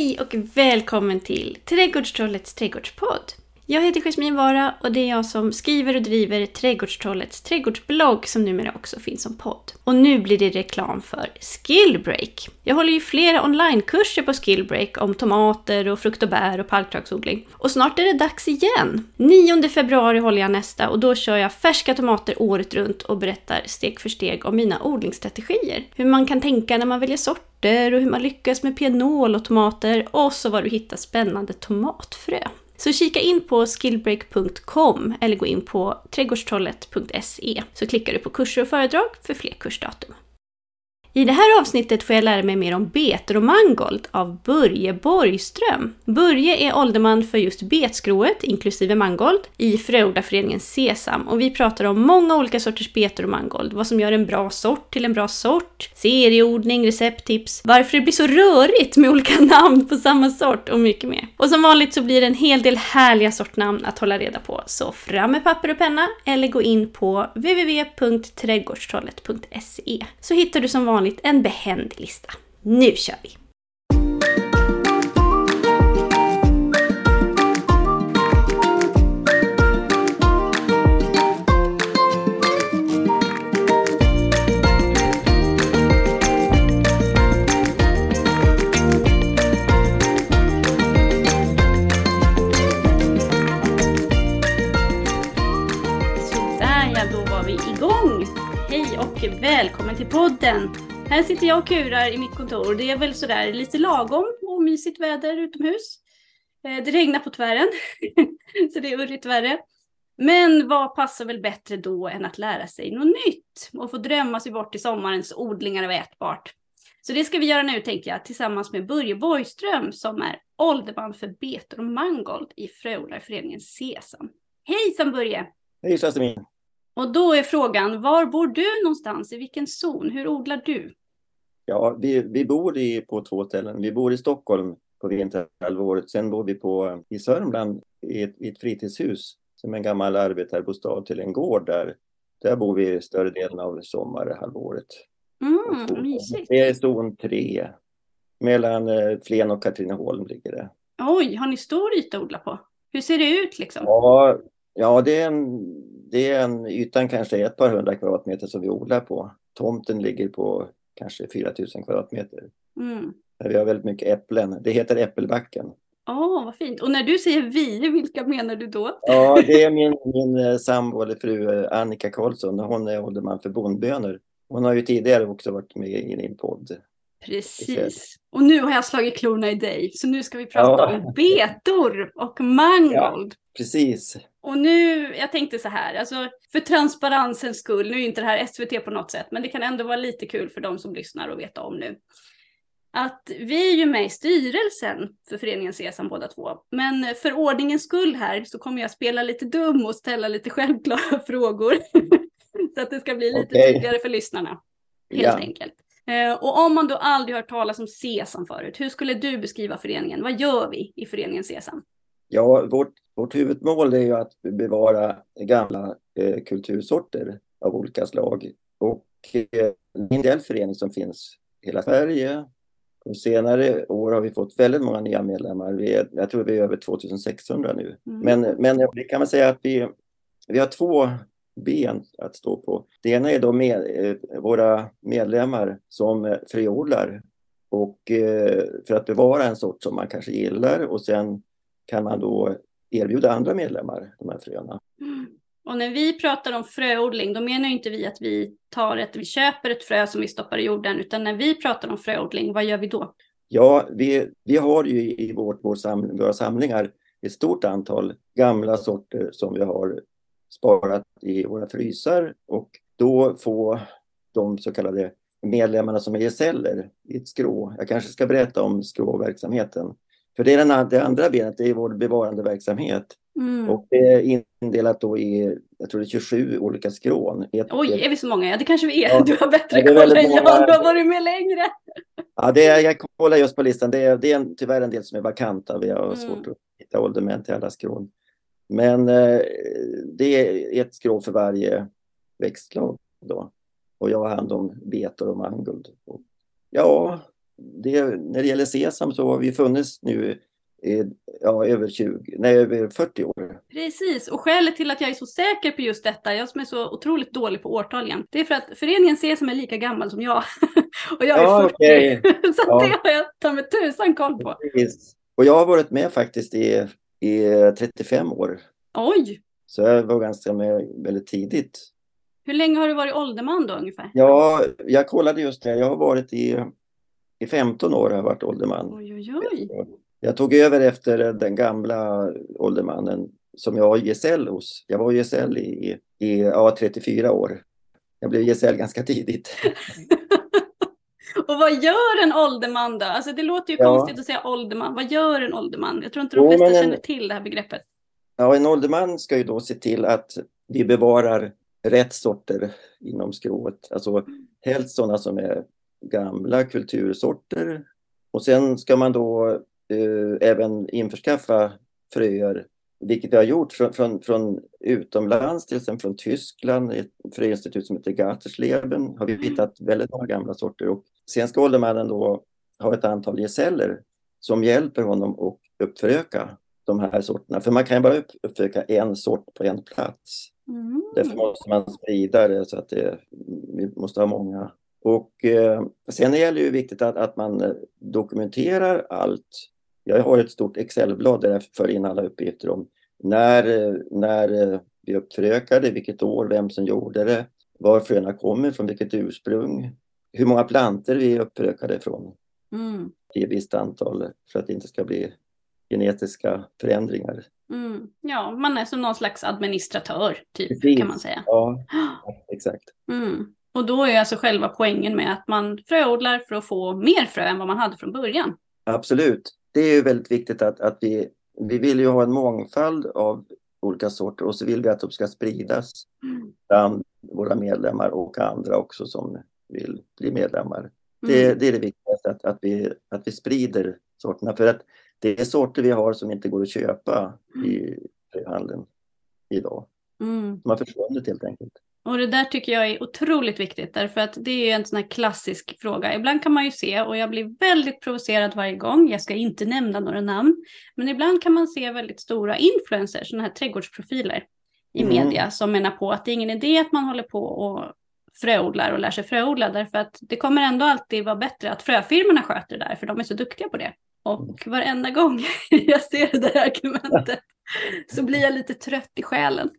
Hej och välkommen till Trädgårdstrollets trädgårdspodd. Jag heter Jasmin Vara och det är jag som skriver och driver Trädgårdstrollets trädgårdsblogg som numera också finns som podd. Och nu blir det reklam för Skillbreak. Jag håller ju flera onlinekurser på Skillbreak om tomater och frukt och bär och parktaksodling. Och snart är det dags igen! 9 februari håller jag nästa och då kör jag färska tomater året runt och berättar steg för steg om mina odlingsstrategier. Hur man kan tänka när man väljer sorter och hur man lyckas med pianol och tomater och så var du hittar spännande tomatfrö. Så kika in på skillbreak.com eller gå in på trädgårdstrollet.se så klickar du på kurser och föredrag för fler kursdatum. I det här avsnittet får jag lära mig mer om betor och mangold av Börje Borgström. Börje är ålderman för just betskrået, inklusive mangold, i Fröodlarföreningen Sesam. Och vi pratar om många olika sorters betor och mangold, vad som gör en bra sort till en bra sort, serieodling, recepttips, varför det blir så rörigt med olika namn på samma sort och mycket mer. Och som vanligt så blir det en hel del härliga sortnamn att hålla reda på, så fram med papper och penna eller gå in på www.trädgårdstrollet.se så hittar du som vanligt vanligt en behändig lista. Nu kör vi! Sådär ja, då var vi igång! Hej och välkommen till podden! Här sitter jag och kurar i mitt kontor. Det är väl sådär lite lagom och mysigt väder utomhus. Eh, det regnar på tvären, så det är urrigt värre. Men vad passar väl bättre då än att lära sig något nytt och få drömma sig bort till sommarens odlingar av ätbart. Så det ska vi göra nu tänkte jag tillsammans med Börje Borgström som är ålderman för betor och mangold i Fröodlarföreningen Sesam. Hejsan Börje! Hej Jasmin! Och då är frågan, var bor du någonstans? I vilken zon? Hur odlar du? Ja, vi, vi bor i, på två ställen. Vi bor i Stockholm på vinterhalvåret. Sen bor vi på, i Sörmland i ett, i ett fritidshus som en gammal arbetarbostad till en gård där. Där bor vi större delen av sommarhalvåret. Mm, mysigt. Det är zon 3. Mellan eh, Flen och Katrineholm ligger det. Oj, har ni stor yta att odla på? Hur ser det ut liksom? Ja, ja det, är en, det är en ytan kanske ett par hundra kvadratmeter som vi odlar på. Tomten ligger på kanske 4000 kvadratmeter. Mm. Vi har väldigt mycket äpplen. Det heter Äppelbacken. Åh, oh, vad fint. Och när du säger vi, vilka menar du då? Ja, det är min, min eh, sambo eller fru eh, Annika Karlsson. Hon är ålderman för bondbönor. Hon har ju tidigare också varit med i din podd. Precis. Och nu har jag slagit klorna i dig. Så nu ska vi prata ja. om betor och mangold. Ja, precis. Och nu, jag tänkte så här, alltså för transparensens skull, nu är inte det här SVT på något sätt, men det kan ändå vara lite kul för de som lyssnar och veta om nu. Att vi är ju med i styrelsen för föreningen Sesam båda två. Men för ordningens skull här så kommer jag spela lite dum och ställa lite självklara frågor. så att det ska bli lite okay. tydligare för lyssnarna. Helt ja. enkelt. Eh, och om man då aldrig hört talas om Sesam förut, hur skulle du beskriva föreningen? Vad gör vi i föreningen Sesam? Ja, vårt, vårt huvudmål är ju att bevara gamla eh, kultursorter av olika slag. Och eh, en ideell förening som finns i hela Sverige. På senare år har vi fått väldigt många nya medlemmar. Vi är, jag tror vi är över 2600 nu. Mm. Men, men det kan man säga att vi, vi har två ben att stå på. Det ena är då med, eh, våra medlemmar som fröodlar och eh, för att bevara en sort som man kanske gillar och sen kan man då erbjuda andra medlemmar de här fröna. Mm. Och när vi pratar om fröodling, då menar inte vi att vi tar ett, vi köper ett frö som vi stoppar i jorden, utan när vi pratar om fröodling, vad gör vi då? Ja, vi, vi har ju i vårt, vår samling, våra samlingar ett stort antal gamla sorter som vi har sparat i våra frysar och då få de så kallade medlemmarna som är gesäller i ett skrå. Jag kanske ska berätta om skråverksamheten. För det är den, det andra benet, det är vår bevarandeverksamhet. Mm. Och det är indelat då i, jag tror det är 27 olika skrån. Ett, Oj, är vi så många? Ja, det kanske vi är. Ja, du har bättre koll än jag, du har varit med längre. Ja, det är, jag kollar just på listan. Det är, det är en, tyvärr en del som är vakanta. Vi har mm. svårt att hitta åldermän till alla skrån. Men eh, det är ett skrå för varje växtslag då. Och jag har hand om betor och mangold. Och, ja, det, när det gäller sesam så har vi funnits nu i ja, över, 20, nej, över 40 år. Precis, och skälet till att jag är så säker på just detta, jag som är så otroligt dålig på årtal igen, det är för att föreningen Sesam är lika gammal som jag. och jag är Ja, 40. okej. så Ja. det har jag ta med tusan koll på. Precis. Och jag har varit med faktiskt i, i 35 år. Oj! Så jag var ganska med väldigt tidigt. Hur länge har du varit ålderman då ungefär? Ja, jag kollade just det. Jag har varit i, i 15 år har jag varit ålderman. Oj, oj, oj. Jag tog över efter den gamla åldermannen som jag var gesäll hos. Jag var gesäll i, i ja, 34 år. Jag blev gesäll ganska tidigt. och vad gör en ålderman då? Alltså det låter ju Ja. konstigt att säga ålderman. Vad gör en ålderman? Jag tror inte de flesta en- känner till det här begreppet. Ja, en ålderman ska ju då se till att vi bevarar rätt sorter inom skrået. Alltså helst sådana som är gamla kultursorter. Och sen ska man då eh, även införskaffa fröer, vilket vi har gjort från, från, från utomlands, till exempel från Tyskland, ett fröinstitut som heter Gatersleben har vi hittat väldigt många gamla sorter. Och sen ska åldermannen då ha ett antal gesäller som hjälper honom att uppföröka de här sorterna. För man kan ju bara upp- uppföröka en sort på en plats. Mm. Därför måste man sprida det så att det, vi måste ha många. Och eh, sen är det ju viktigt att, att man eh, dokumenterar allt. Jag har ett stort Excelblad där jag för in alla uppgifter om när, eh, när eh, vi uppförökade, vilket år, vem som gjorde det, var fröna kommer från, vilket ursprung, hur många planter vi uppförökade ifrån Mm. i ett visst antal för att det inte ska bli genetiska förändringar. Mm. Ja, man är som någon slags administratör, typ, Precis. kan man säga. Ja, exakt. Mm. Och då är alltså själva poängen med att man fröodlar för att få mer frö än vad man hade från början. Absolut. Det är ju väldigt viktigt att, att vi, vi vill ju ha en mångfald av olika sorter och så vill vi att de ska spridas Mm. bland våra medlemmar och andra också som vill bli medlemmar. Det, Mm. det är det viktigaste, att, att, vi, att vi sprider sorterna. För att det är sorter vi har som inte går att köpa i handeln idag. Mm. De har försvunnit helt enkelt. Och det där tycker jag är otroligt viktigt därför att det är en sån här klassisk fråga. Ibland kan man ju se, och jag blir väldigt provocerad varje gång, jag ska inte nämna några namn, men ibland kan man se väldigt stora influencers, såna här trädgårdsprofiler i Mm. media som menar på att det är ingen idé att man håller på och fröodlar och lär sig fröodla därför att det kommer ändå alltid vara bättre att fröfirmorna sköter det där för de är så duktiga på det. Och varenda gång jag ser det där argumentet så blir jag lite trött i själen.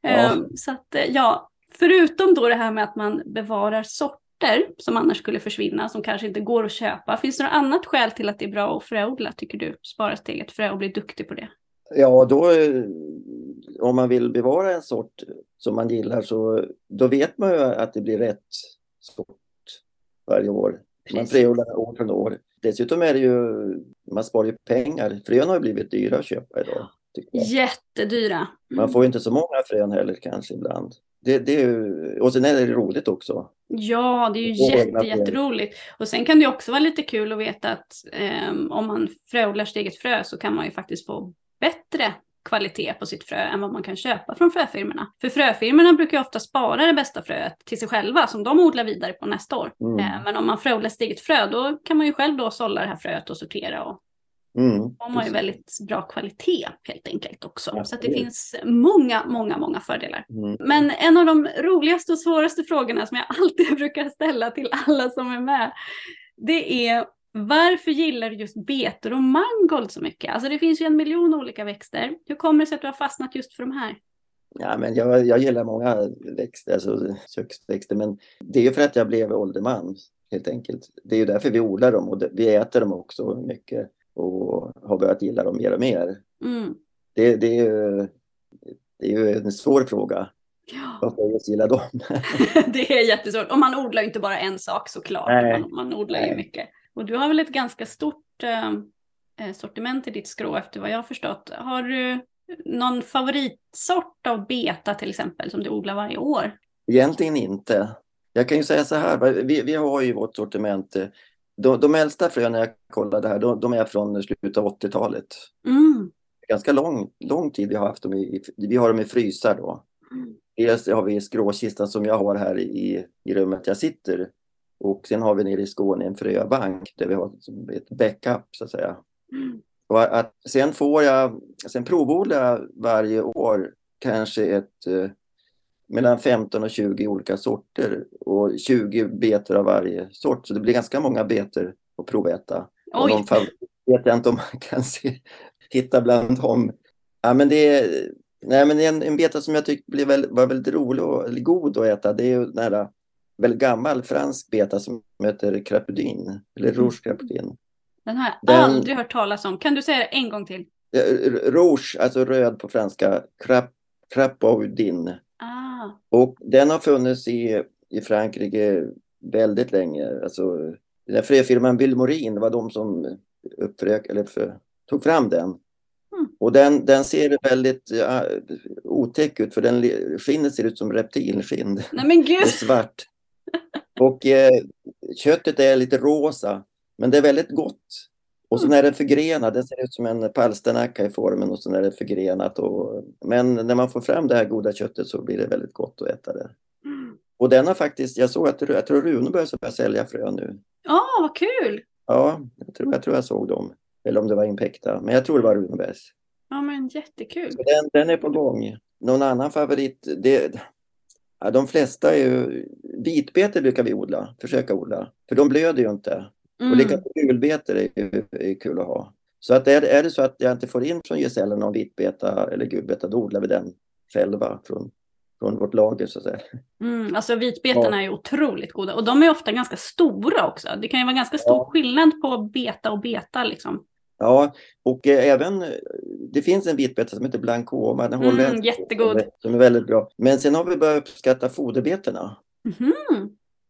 Ja. Ehm, Så att eh, ja, förutom då det här med att man bevarar sorter som annars skulle försvinna, som kanske inte går att köpa. Finns det något annat skäl till att det är bra att fröodla, tycker du? Spara sitt eget frö och bli duktig på det. Ja, då eh, om man vill bevara en sort som man gillar så då vet man ju att det blir rätt sort varje år. Man Precis. fröodlar år från år. Dessutom är det ju, man sparar ju pengar. Frön har ju blivit dyra att köpa idag. Jättedyra. Man får ju inte så många frön heller kanske ibland. Det, det är ju, och sen är det roligt också. Ja, det är ju Och jätte, jätteroligt. Och sen kan det också vara lite kul att veta att ehm, om man fröodlar sitt eget frö så kan man ju faktiskt få bättre kvalitet på sitt frö än vad man kan köpa från fröfirmorna. För fröfirmorna brukar ju ofta spara det bästa fröet till sig själva som de odlar vidare på nästa år. Mm. Eh, Men om man fröodlar sitt eget frö då kan man ju själv då sålla det här fröet och sortera och Mm, de har ju väldigt bra kvalitet helt enkelt också. Så att det Absolut. finns många, många, många fördelar. Mm. Men en av de roligaste och svåraste frågorna som jag alltid brukar ställa till alla som är med, det är varför gillar du just betor och mangold så mycket? Alltså det finns ju en miljon olika växter. Hur kommer det sig att du har fastnat just för de här? Ja, men jag, jag gillar många växter, alltså köksväxter, men det är ju för att jag blev ålderman helt enkelt. Det är ju därför vi odlar dem och vi äter dem också mycket och har börjat gilla dem mer och mer. Mm. Det, det, är, ju, det är ju en svår fråga. Ja, Varför jag just gillar dem? det är jättesvårt. Och man odlar ju inte bara en sak såklart. Nej. Man, man odlar ju Nej. mycket. Och du har väl ett ganska stort eh, eh, sortiment i ditt skrå efter vad jag har förstått. Har du någon favoritsort av beta till exempel som du odlar varje år? Egentligen inte. Jag kan ju säga så här, vi, vi har ju vårt sortiment. eh, De, de äldsta fröna jag kollade här, de, de är från slutet av 80-talet. Mm. Ganska lång, lång tid vi har haft dem i, i- vi har dem i frysar då. Mm. Dels har vi skråkistan som jag har här i, i rummet jag sitter. Och sen har vi nere i Skåne en fröbank där vi har ett backup så att säga. Mm. Och att, sen får jag, sen provodlar jag varje år kanske ett eh, mellan 15 och 20 olika sorter och 20 betor av varje sort. Så det blir ganska många betor att proväta. Och Oj. någon favorit vet jag inte om man kan se, hitta bland dem. Ja, men det är, nej, men en, en beta som jag tyckte blev väl, var väldigt rolig och god att äta. Det är ju den här väldigt gammal fransk beta som heter crapudin, eller rouge crapudin. Den har jag Den- aldrig hört talas om. Kan du säga det en gång till? Rouge, alltså röd på franska, crap, crapaudin. Ah, Och den har funnits i, i Frankrike väldigt länge. Alltså, den fröfirman Vilmorin var de som upprök, eller för, tog fram den. Mm. Och den, den ser väldigt ja, otäck ut för den skinnet ser ut som reptilskinn. nej men gud! svart. Och eh, köttet är lite rosa, men det är väldigt gott. Och Mm. så när det är förgrenat, det ser ut som en palsternacka i formen och så när det är förgrenat. Och, men när man får fram det här goda köttet så blir det väldigt gott att äta det. Mm. Och den har faktiskt, jag såg att jag tror Rune börjar börja sälja frön nu. Ja, vad kul! Ja, jag tror, jag tror jag såg dem. Eller om det var Impecta, men jag tror det var Runebergs. Ja, men jättekul. Så den, den är på gång. Någon annan favorit? Det, ja, de flesta är ju... Vitbetor brukar vi odla, försöka odla. För de blöder ju inte. Och Mm. likadant gulbetor är, är kul att ha. Så att är, är det så att jag inte får in från gesällen någon vitbeta eller gulbeta, då odlar vi den själva från, från vårt lager så att säga. Mm, alltså vitbetorna är ju otroligt goda och de är ofta ganska stora också. Det kan ju vara ganska stor Ja. skillnad på beta och beta liksom. Ja, och eh, även det finns en vitbeta som heter Blancoma. Den Mm, holländsk, jättegod. Som är väldigt bra. Men sen har vi börjat uppskatta foderbetorna. Mhm.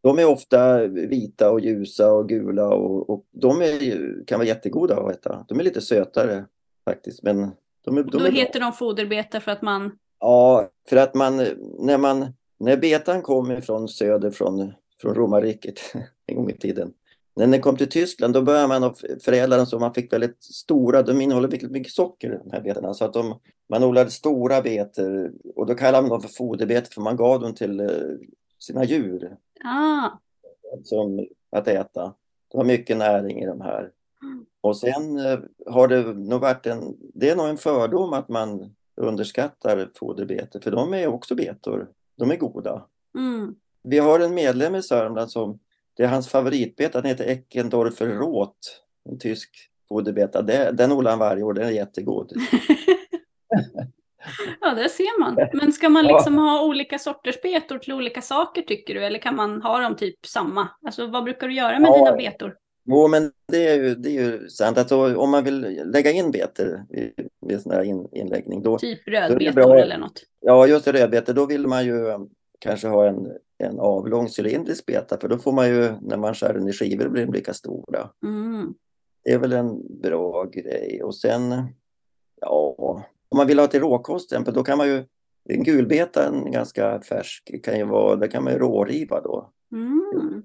De är ofta vita och ljusa och gula och, och de är, kan vara jättegoda att äta. De är lite sötare faktiskt, men de är, de Då är bra. heter de foderbeta för att man... Ja, för att man när, man, när betan kom ifrån söder från, från romarriket en gång i tiden. När den kom till Tyskland då började man förädla dem så man fick väldigt stora, de innehåller väldigt mycket socker de här betorna. Så att de, man odlade stora betor och då kallade man dem för foderbetor för man gav dem till eh, sina djur Ah, som att äta. Det var mycket näring i de här. Och sen eh, har det nog varit en, det är nog en fördom att man underskattar foderbetor, för de är också betor. De är goda. mm. Vi har en medlem i Sörmland som, det är hans favoritbeta, den heter Eckendorfer Rot, en tysk foderbeta. Det, den odlar han varje år, den är jättegod. ja, det ser man. Men ska man Ja. liksom ha olika sorters betor till olika saker tycker du? Eller kan man ha dem typ samma? Alltså vad brukar du göra med Ja. dina betor? Jo, men det är ju, det är ju sant att då, om man vill lägga in betor i, i en sån här in, inläggning, då, Typ rödbetor bra. eller något? Ja, just det, rödbete. Då vill man ju kanske ha en, en avlång cylindrisk beta för då får man ju, när man skär den i skivor blir de lika stora. Mm. Det är väl en bra grej. Och sen, ja, om man vill ha till råkost till exempel, då kan man ju, en gulbeta, en ganska färsk, kan ju vara, det kan man ju råriva då. Mm.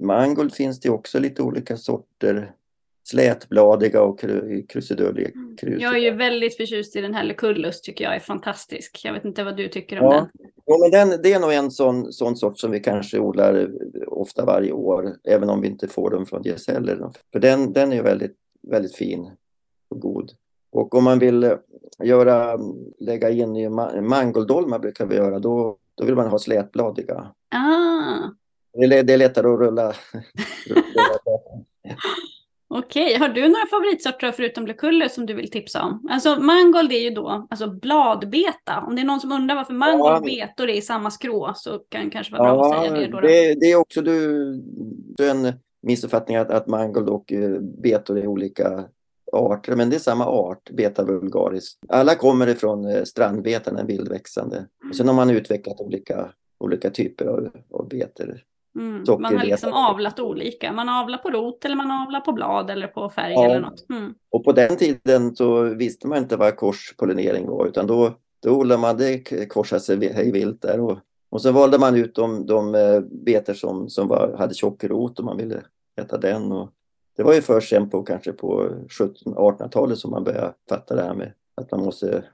Mangold finns det också lite olika sorter. Slätbladiga och kru, krusidulliga. Krus. Jag är ju väldigt förtjust i den här Lucullus, tycker jag är fantastisk. Jag vet inte vad du tycker om Ja. den. Ja, men den, det är nog en sån, sån sort som vi kanske odlar ofta varje år, även om vi inte får dem från gesäller. För den, den är väldigt, väldigt fin och god. Och om man vill eh, göra, lägga in i ma- mangoldolmar brukar vi göra, då, då vill man ha slätbladiga. Ah, Det är, det är lättare att rulla. rulla. Okej. Har du några favoritsorter förutom Lucullus som du vill tipsa om? Alltså mangold är ju då alltså bladbeta. Om det är någon som undrar varför mangold Ja. och betor är i samma skrå så kan det kanske vara bra att säga det då. det, det är också du, det är en missuppfattning att, att mangold och eh, betor är olika arter, men det är samma art, beta vulgaris. Alla kommer ifrån eh, strandbetan, den vildväxande. Och sen har man utvecklat olika, olika typer av, av betor. Mm. Man har liksom avlat olika. Man avlar på rot eller man avlar på blad eller på färg Ja. eller något. Mm. Och på den tiden så visste man inte vad korspollinering var, utan då, då odlade man det korsade sig hej vilt där. Och, och så valde man ut de, de eh, betor som, som var, hade tjock rot och man ville äta den. Och det var ju först sen på kanske på 1700-1800-talet som man började fatta det här med att man måste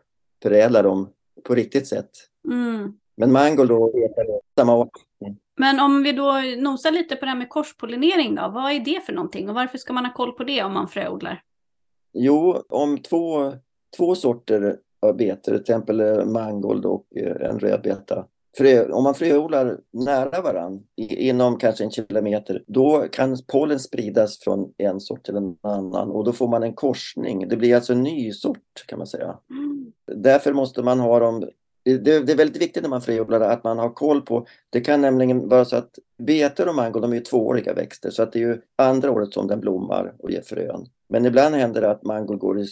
förädla dem på riktigt sätt. Mm. Men betor är samma art. Men om vi då nosar lite på det här med korspollinering då, vad är det för någonting och varför ska man ha koll på det om man fröodlar? Jo, om två, två sorter av betor, till exempel eh, mangold och eh, en rödbeta. Frö, om man fröodlar nära varandra, inom kanske en kilometer, då kan pollen spridas från en sort till en annan och då får man en korsning. Det blir alltså en ny sort kan man säga. Mm. Därför måste man ha dem det, det, är väldigt viktigt när man fröodlar att man har koll på, det kan nämligen vara så att betor och mango de är tvååriga växter så att det är ju andra året som den blommar och ger frön. Men ibland händer det att mango går i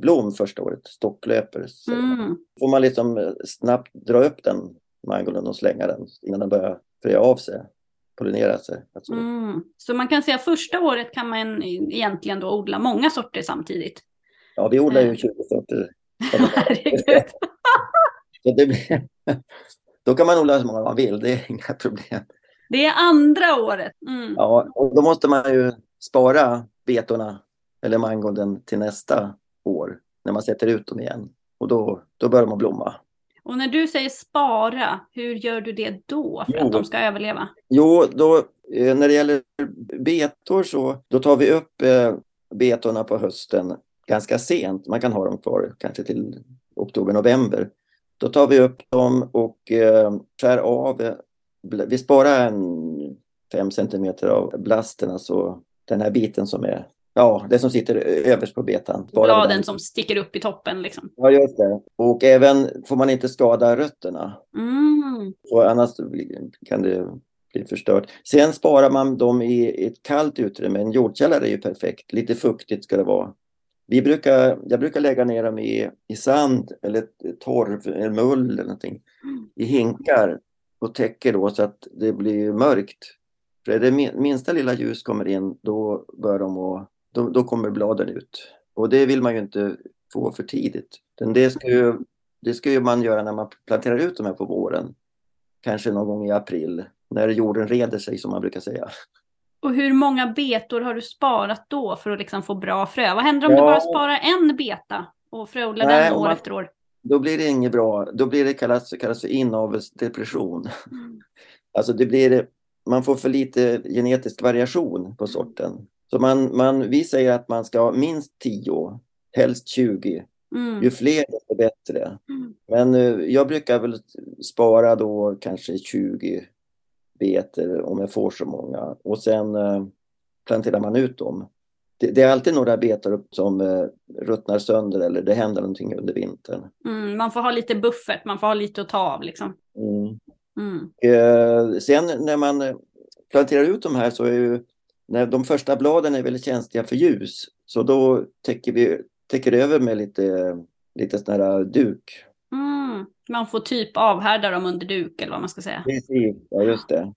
blom första året, stocklöper. Så mm. får man liksom snabbt dra upp den mangon och slänga den innan den börjar fröja av sig, pollinera sig. Alltså. Mm. Så man kan säga första året kan man egentligen då odla många sorter samtidigt? Ja, vi odlar ju 20 eh. sorter. Herregud. Så det blir, då kan man odla så många man vill, det är inga problem. Det är andra året. Mm. Ja, och då måste man ju spara betorna eller mangonden till nästa år när man sätter ut dem igen. Och då, då börjar de blomma. Och när du säger spara, hur gör du det då för jo, att de ska överleva? Jo, då, eh, när det gäller betor så då tar vi upp eh, betorna på hösten ganska sent. Man kan ha dem kvar kanske till oktober, november. Då tar vi upp dem och eh, skär av. Vi sparar en 5 centimeter av blasten, alltså den här biten som är Ja, det som sitter överst på betan. Bladen som sticker upp i toppen liksom. Ja, just det. Och även får man inte skada rötterna. Mm. Och annars kan det bli förstört. Sen sparar man dem i ett kallt utrymme. En jordkällare är ju perfekt. Lite fuktigt ska det vara. Vi brukar, jag brukar lägga ner dem i, i sand eller torv eller mull eller någonting. Mm. I hinkar och täcker då så att det blir mörkt. För är det minsta lilla ljus kommer in då bör de må, då, då kommer bladen ut. Och det vill man ju inte få för tidigt. Det ska, ju, det ska ju man göra när man planterar ut de här på våren. Kanske någon gång i april när jorden reder sig som man brukar säga. Och hur många betor har du sparat då för att liksom få bra frö? Vad händer om ja. du bara sparar en beta och fröodlar den år man, efter år? Då blir det inget bra. Då blir det kallas, kallas för inavelsdepression. Mm. Alltså det blir, man får för lite genetisk variation på sorten. Så man, man, vi säger att man ska ha minst 10, helst 20. Mm. Ju fler desto bättre. Mm. Men uh, jag brukar väl spara då kanske 20 betor om jag får så många. Och sen eh, planterar man ut dem. Det, det, är alltid några betor som eh, ruttnar sönder eller det händer någonting under vintern. Mm, man får ha lite buffert, man får ha lite att ta av liksom. Mm. Mm. Eh, sen när man eh, planterar ut de här så är ju när de första bladen är väldigt känsliga för ljus så då täcker vi täcker över med lite, lite sån här duk. Man får typ avhärda dem under duk eller vad man ska säga. Precis, ja just det.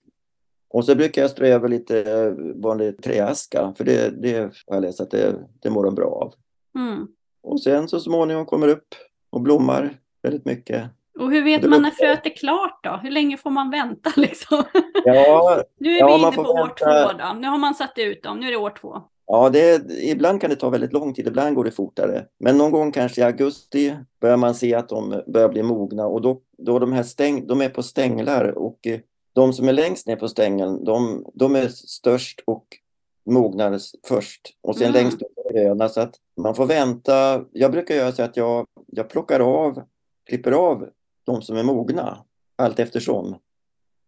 Och så brukar jag strö över lite eh, vanlig träaska för det, det har jag läst att det, det mår de bra av. Mm. Och sen så småningom kommer upp och blommar väldigt mycket. Och hur vet man när fröet är klart då? Hur länge får man vänta liksom? Ja, nu är ja, vi inne på år två då. Nu har man satt ut dem, nu är det år två. Ja, det, ibland kan det ta väldigt lång tid, ibland går det fortare. Men någon gång kanske i augusti börjar man se att de börjar bli mogna och då, då de här stäng, de är på stänglar och eh, de som är längst ner på stängeln, de, de är störst och mognar först och sen mm. längst upp är gröna så att man får vänta. Jag brukar göra så att jag, jag plockar av, klipper av de som är mogna allt eftersom.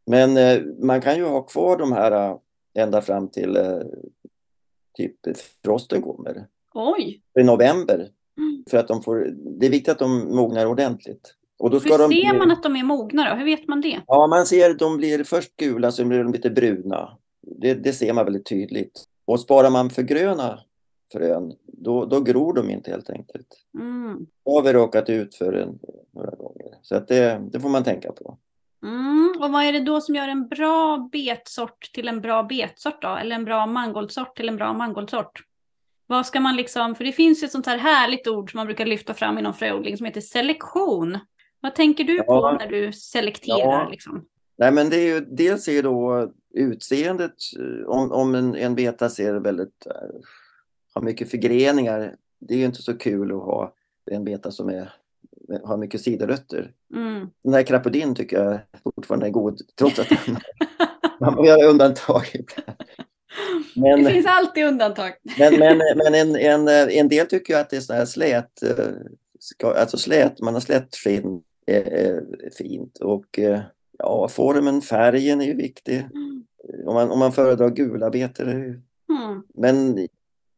Men eh, man kan ju ha kvar de här eh, ända fram till eh, typ frosten kommer. Oj! I november. Mm. För att de får, det är viktigt att de mognar ordentligt. Och då ska Hur de ser man att de är mogna då? Hur vet man det? Ja, man ser att de blir först gula, sen blir de lite bruna. Det, det ser man väldigt tydligt. Och sparar man för gröna frön, då, då gror de inte helt enkelt. Mm. Det har vi råkat ut för en, några gånger. Så att det, det får man tänka på. Mm, och vad är det då som gör en bra betsort till en bra betsort då? Eller en bra mangoldsort till en bra mangoldsort? Vad ska man liksom, för det finns ett sånt här härligt ord som man brukar lyfta fram inom fröodling som heter selektion. Vad tänker du ja, på när du selekterar? Ja. Liksom? Nej, men det är ju, dels är då utseendet, om, om en, en beta ser väldigt, uh, har mycket förgreningar, det är ju inte så kul att ha en beta som är har mycket sidorötter. Mm. Den här krapodin tycker jag fortfarande är god trots att Man får göra undantag ibland. Men, det finns alltid undantag. Men, men, men en, en, en del tycker att det är så här slät, alltså slät, man har slätt skinn är, är fint och ja, formen, färgen är ju viktig. Mm. Om, man, om man föredrar gula betor. Mm. Men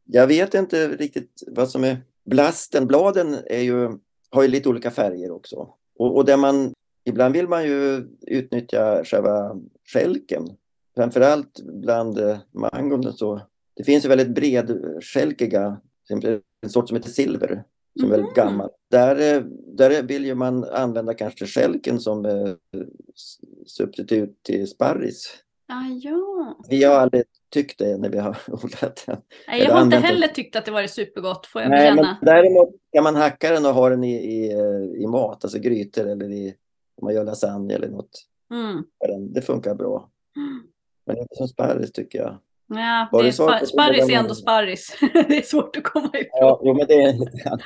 jag vet inte riktigt vad som är blasten. Bladen är ju, har ju lite olika färger också. Och, och där man, ibland vill man ju utnyttja själva skälken. Framförallt bland eh, mangon så. Det finns ju väldigt bredskälkiga, en sort som heter silver, som är väldigt mm. gammal. Där, eh, där vill ju man använda kanske skälken som eh, substitut till sparris. Ah, ja. Vi har aldrig tyckt det när vi har odlat den. Nej, jag har inte heller det. tyckt att det varit supergott får jag Nej, bekänna. Men däremot kan man hacka den och ha den i, i, i mat, alltså grytor eller i, om man gör lasagne eller något. Mm. Det funkar bra. Mm. Men inte som sparris tycker jag. Ja, det är spa sparris är ändå sparris. det är svårt att komma ifrån. Ja, jo, men det är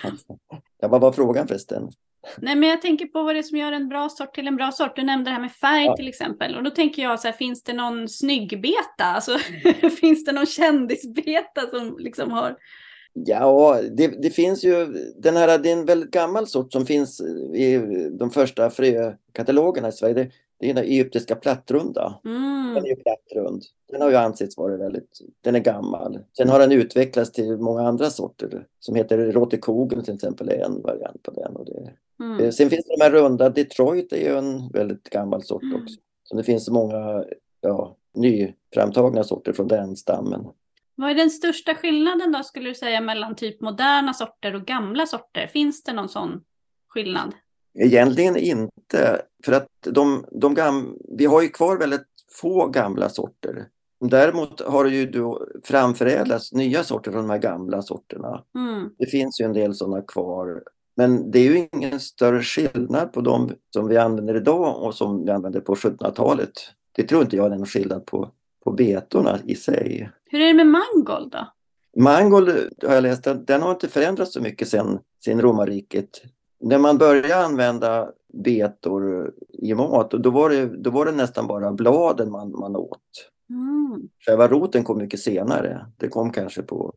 ja, vad var frågan förresten? Nej, men jag tänker på vad det är som gör en bra sort till en bra sort. Du nämnde det här med färg ja. till exempel. Och då tänker jag så här, finns det någon snyggbeta? Alltså, finns det någon kändisbeta som liksom har... Ja, det, det, finns ju, den här, det är en väldigt gammal sort som finns i de första frökatalogerna i Sverige. Det, är den egyptiska plattrunda. Mm. Den är ju plattrund. Den har ju ansetts vara väldigt, den är gammal. Sen har den utvecklats till många andra sorter som heter Rotekogen till exempel är en variant på den. Och det, mm. Sen finns det de här runda, Detroit är ju en väldigt gammal sort mm. också. Så det finns många ja, nyframtagna sorter från den stammen. Vad är den största skillnaden då skulle du säga mellan typ moderna sorter och gamla sorter? Finns det någon sån skillnad? Egentligen inte, för att de, de gam, vi har ju kvar väldigt få gamla sorter. Däremot har det ju då framförädlats nya sorter från de här gamla sorterna. Mm. Det finns ju en del sådana kvar. Men det är ju ingen större skillnad på de som vi använder idag och som vi använde på 1700-talet. Det tror inte jag är någon skillnad på, på betorna i sig. Hur är det med mangold då? Mangold har jag läst, den har inte förändrats så mycket sedan, romarriket när man började använda betor i mat, då var det, då var det nästan bara bladen man, man åt. Mm. Själva roten kom mycket senare. Det kom kanske på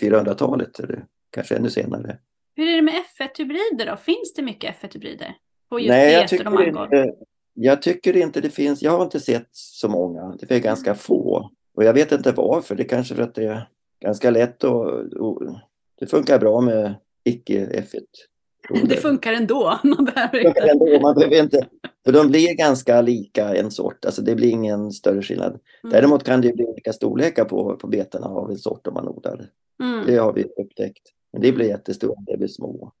400-talet eller kanske ännu senare. Hur är det med F1-hybrider då? Finns det mycket F1-hybrider? På just Nej, jag tycker, inte, jag tycker inte det finns. Jag har inte sett så många. Det är ganska mm. få. Och jag vet inte varför. Det är kanske för att det är ganska lätt och, och det funkar bra med icke F1. Det funkar ändå. Man behöver inte. Ändå, man behöver inte. För de blir ganska lika en sort, alltså det blir ingen större skillnad. Mm. Däremot kan det bli olika storlekar på, på betorna av en sort om man odlar. Mm. Det har vi upptäckt. Men det blir jättestora, det blir små.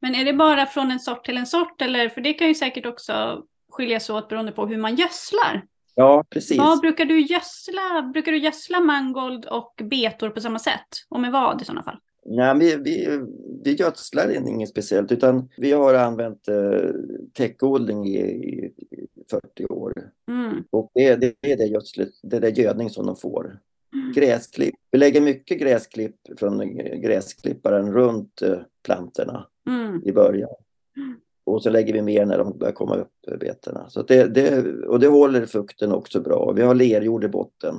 Men är det bara från en sort till en sort eller? För det kan ju säkert också skiljas åt beroende på hur man gödslar. Ja, precis. Vad brukar du gödsla? Brukar du gödsla mangold och betor på samma sätt? Och med vad i sådana fall? Nej, vi, vi, vi gödslar inget speciellt utan vi har använt eh, täckodling i, i 40 år. Mm. Och det, det, är det, gödslet, det är det gödning som de får. Mm. Gräsklipp. Vi lägger mycket gräsklipp från gräsklipparen runt eh, plantorna mm. i början. Mm. Och så lägger vi mer när de börjar komma upp betorna. Så det, det, och det håller fukten också bra. Vi har lerjord i botten.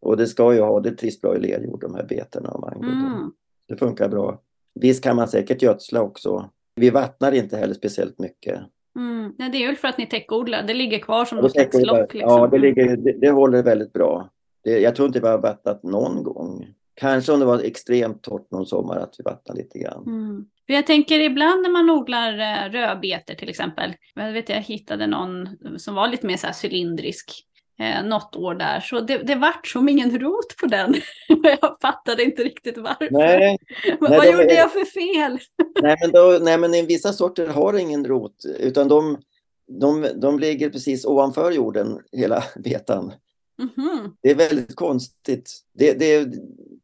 Och det ska ju ha, det trivs bra i lerjord de här betorna och mangoldom. Det funkar bra. Visst kan man säkert gödsla också. Vi vattnar inte heller speciellt mycket. Mm. Nej, det är väl för att ni täckodlar. Det ligger kvar som något slags lock. Liksom. Ja, det, ligger, det, det håller väldigt bra. Det, jag tror inte vi har vattnat någon gång. Kanske om det var extremt torrt någon sommar att vi vattnade lite grann. Mm. Jag tänker ibland när man odlar eh, rödbetor till exempel. Jag vet jag hittade någon som var lite mer så cylindrisk eh, något år där. Så det, det vart som ingen rot på den. jag fattade inte riktigt varför. Nej, vad nej, gjorde är... jag för fel? nej, men då, nej, men vissa sorter har ingen rot, utan de, de, de ligger precis ovanför jorden, hela betan. Mm -hmm. Det är väldigt konstigt. Det, det,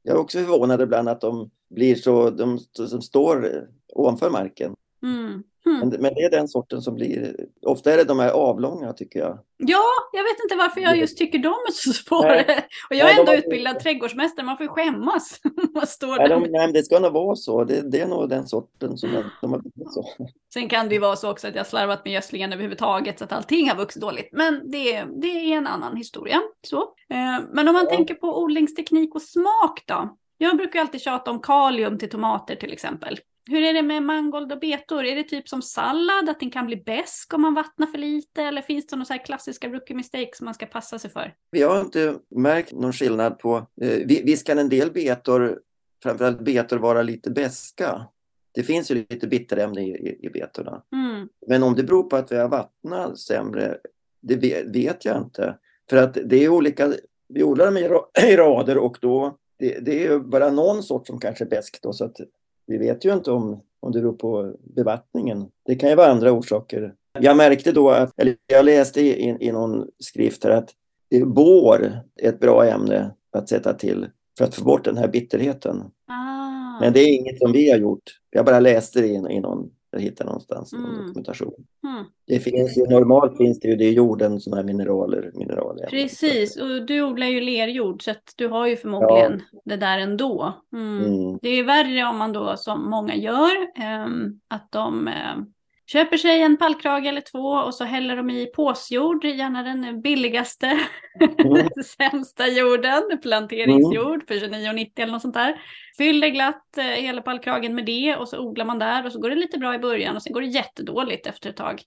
jag är också förvånad ibland att de blir så, de, de står ovanför marken. Mm. Mm. Men, men, det är den sorten som blir, ofta är det de här avlånga tycker jag. Ja, jag vet inte varför jag just tycker de är så svåra. Och jag är ändå de utbildad trädgårdsmästare, man får ju skämmas. man står nej, de, nej, det ska nog vara så, det, det, är nog den sorten som de har blivit så. Sen kan det ju vara så också att jag slarvat med gödslingen överhuvudtaget så att allting har vuxit dåligt. Men det, det är en annan historia. Så. Eh, men om man ja. tänker på odlingsteknik och smak då? Jag brukar alltid tjata om kalium till tomater till exempel. Hur är det med mangold och betor? Är det typ som sallad, att den kan bli besk om man vattnar för lite? Eller finns det några så klassiska rookie mistakes som man ska passa sig för? Vi har inte märkt någon skillnad på... Eh, visst kan en del betor, framförallt betor, vara lite beska. Det finns ju lite bitterämne i, i, i betorna. Mm. Men om det beror på att vi har vattnat sämre, det vet, jag inte. För att det är olika, vi odlar dem i, rader och då, det, det är bara någon sort som kanske är besk då, så att vi vet ju inte om, om det beror på bevattningen. Det kan ju vara andra orsaker. Jag märkte då att, eller jag läste i, i någon skrift här att bår är ett bra ämne att sätta till för att få bort den här bitterheten. Ah. Men det är inget som vi har gjort. Jag bara läste det i, i någon jag hittade någonstans mm. någon dokumentation. Mm. Det finns ju, normalt finns det ju det i jorden sådana här mineraler. mineraler Precis, och du odlar ju lerjord så att du har ju förmodligen ja. det där ändå. Mm. Mm. Det är värre om man då som många gör, ähm, att de äh, köper sig en pallkrage eller två och så häller de i påsjord, gärna den billigaste, mm. sämsta jorden, planteringsjord för 29,90 eller något sånt där. Fyller glatt eh, hela pallkragen med det och så odlar man där och så går det lite bra i början och sen går det jättedåligt efter ett tag.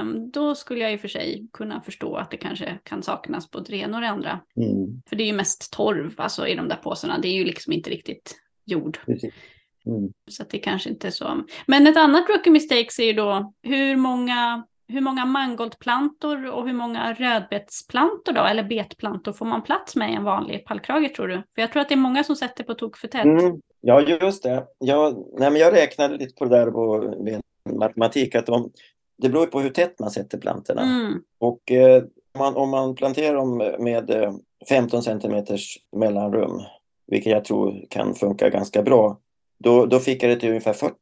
Um, då skulle jag i och för sig kunna förstå att det kanske kan saknas både det ena och det andra. Mm. För det är ju mest torv alltså, i de där påsarna, det är ju liksom inte riktigt jord. Precis. Mm. Så det kanske inte är så. Men ett annat rookie mistakes är ju då hur många, hur många mangoldplantor och hur många rödbetsplantor då, eller betplantor får man plats med i en vanlig pallkrage tror du? För jag tror att det är många som sätter på tok för tätt. Mm. Ja, just det. Jag, nej, men jag räknade lite på det där på, med matematik, att de, det beror på hur tätt man sätter plantorna. Mm. Och eh, man, om man planterar dem med 15 eh, centimeters mellanrum, vilket jag tror kan funka ganska bra, då, då fick jag det till ungefär 40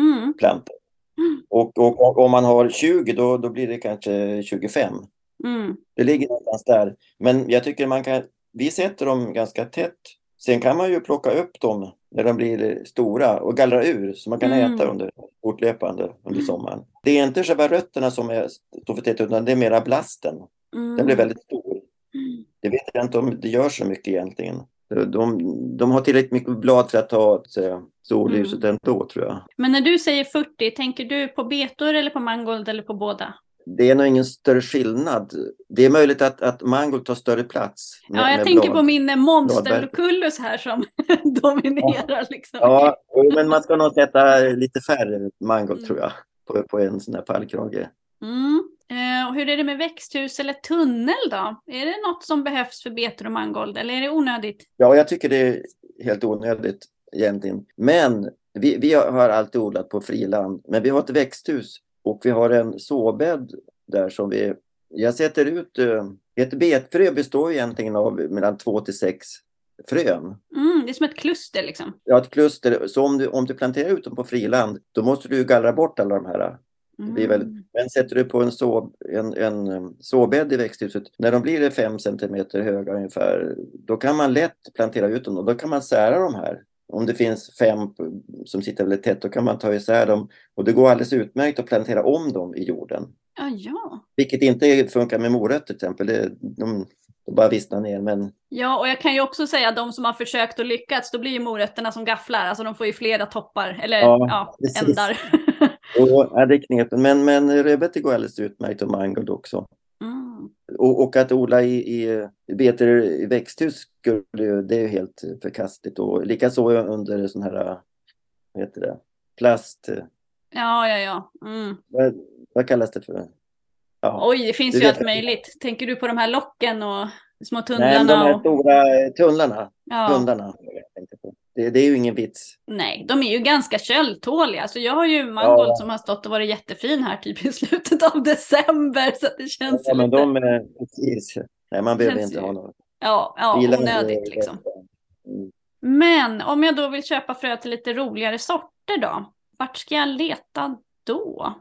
mm. plantor. Mm. Och, och, och, om man har 20 då, då blir det kanske 25. Mm. Det ligger någonstans där. Men jag tycker man kan, vi sätter dem ganska tätt. Sen kan man ju plocka upp dem när de blir stora och gallra ur så man kan mm. äta under fortlöpande under mm. sommaren. Det är inte själva rötterna som är, står för tätt utan det är mera blasten. Den blir mm. väldigt stor. Mm. Det vet jag inte om det gör så mycket egentligen. De, de har tillräckligt mycket blad för att ta solljuset mm. ändå tror jag. Men när du säger 40, tänker du på betor eller på mangold eller på båda? Det är nog ingen större skillnad. Det är möjligt att, att mangold tar större plats. Med, ja, jag tänker blad. på min monsterlucullus här som dominerar. Ja, liksom. ja men man ska nog sätta lite färre mangold mm. tror jag på, på en sån här pallkrage. Mm. Eh, och hur är det med växthus eller tunnel då? Är det något som behövs för betor och mangold eller är det onödigt? Ja, jag tycker det är helt onödigt egentligen. Men vi, vi har alltid odlat på friland, men vi har ett växthus och vi har en såbädd där som vi... Jag sätter ut... Eh, ett betfrö består egentligen av mellan två till sex frön. Mm, det är som ett kluster liksom? Ja, ett kluster. Så om du, om du planterar ut dem på friland, då måste du gallra bort alla de här det blir väldigt, mm. men sätter du på en, så, en, en um, såbädd i växthuset, när de blir 5 cm höga ungefär, då kan man lätt plantera ut dem och då kan man sära de här. Om det finns fem som sitter väldigt tätt, då kan man ta isär dem och det går alldeles utmärkt att plantera om dem i jorden. Ah, ja. Vilket inte funkar med morötter till exempel. Det, de, de bara vissnar ner. Men... Ja, och jag kan ju också säga att de som har försökt och lyckats, då blir ju morötterna som gafflar. Alltså de får ju flera toppar, eller ja, ja ändar. ja, det är knepen. Men, men rödbetor går alldeles utmärkt och mangold också. Mm. Och, och, att odla i, i, betor i växthus, skulle, det är ju helt förkastligt. Och likaså under sån här, vad heter det, plast. Ja, ja, ja. Mm. Vad, vad kallas det för? Ja. Oj, det finns ju allt möjligt. Tänker du på de här locken och små tunnlarna? Nej, de här och... stora tunnlarna. Ja. tunnlarna det, det, är ju ingen vits. Nej, de är ju ganska köldtåliga. Alltså jag har ju mangold ja. som har stått och varit jättefin här typ i slutet av december. Så det känns ja, men lite... de är precis. Nej, man behöver inte ju... ha något. Ja, ja onödigt liksom. Mm. Men om jag då vill köpa frö till lite roligare sorter då? Vart ska jag leta då?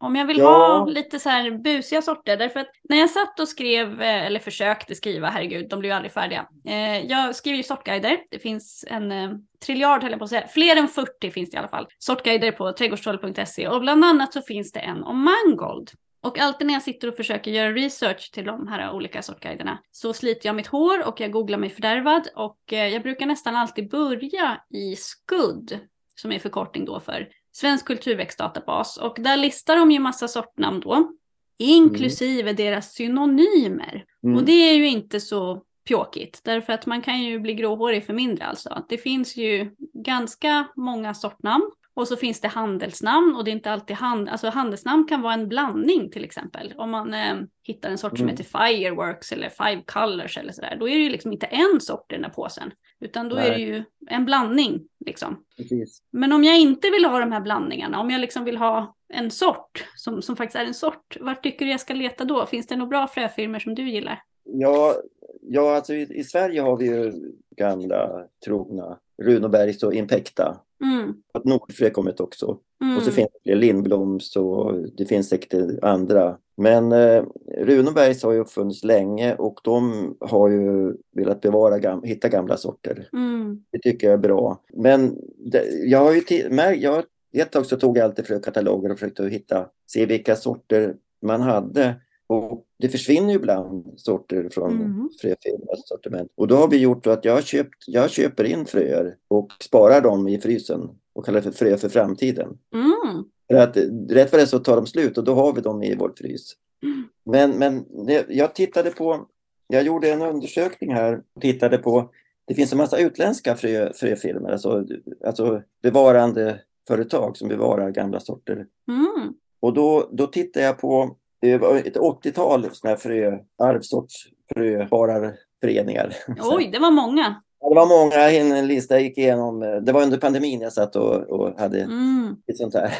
Om jag vill Ja. ha lite så här busiga sorter, därför att när jag satt och skrev, eh, eller försökte skriva, herregud, de blir ju aldrig färdiga. Eh, jag skriver ju sortguider, det finns en eh, triljard, höll jag på att säga, fler än 40 finns det i alla fall, sortguider på trädgårdstroll.se och bland annat så finns det en om mangold. Och alltid när jag sitter och försöker göra research till de här olika sortguiderna så sliter jag mitt hår och jag googlar mig fördärvad och jag brukar nästan alltid börja i SKUD, som är förkortning då för Svensk kulturväxtdatabas och där listar de ju massa sortnamn då, inklusive deras synonymer. Mm. Och det är ju inte så pjåkigt, därför att man kan ju bli gråhårig för mindre alltså. Det finns ju ganska många sortnamn och så finns det handelsnamn och det är inte alltid hand, alltså handelsnamn kan vara en blandning till exempel. Om man eh, hittar en sort som Mm. heter Fireworks eller Five Colors eller sådär, då är det ju liksom inte en sort i den här påsen, utan då är det Nej. ju en blandning liksom. Precis. Men om jag inte vill ha de här blandningarna, om jag liksom vill ha en sort som, som faktiskt är en sort, vart tycker du jag ska leta då? Finns det några bra fröfirmor som du gillar? Ja, ja alltså i, i Sverige har vi ju gamla trogna Runobergs och Impecta. Mm. Att Nordfrö kommit också. Mm. Och så finns det Lindbloms och det finns säkert andra. Men eh, Runebergs har ju uppfunnits länge och de har ju velat bevara, gam- hitta gamla sorter. Mm. Det tycker jag är bra. Men det, jag har ju märkt, jag, ett tag så tog jag alltid frökataloger och försökte hitta, se vilka sorter man hade. Och det försvinner ju ibland sorter från Mm. fröfirmans sortiment. Och då har vi gjort så att jag, köpt, jag köper in fröer och sparar dem i frysen och kallar det för frö för framtiden. Mm. För att rätt vad det så tar de slut och då har vi dem i vår frys. Mm. Men, men jag tittade på, jag gjorde en undersökning här och tittade på, det finns en massa utländska frö, fröfirmor, alltså, alltså bevarande företag som bevarar gamla sorter. Mm. Och då, då tittade jag på det var ett 80-tal sådana här frö, arvsorts fröspararföreningar. Oj, det var många. Ja, Det var många, en lista gick igenom. Det var under pandemin jag satt och, och hade Mm. ett sånt här.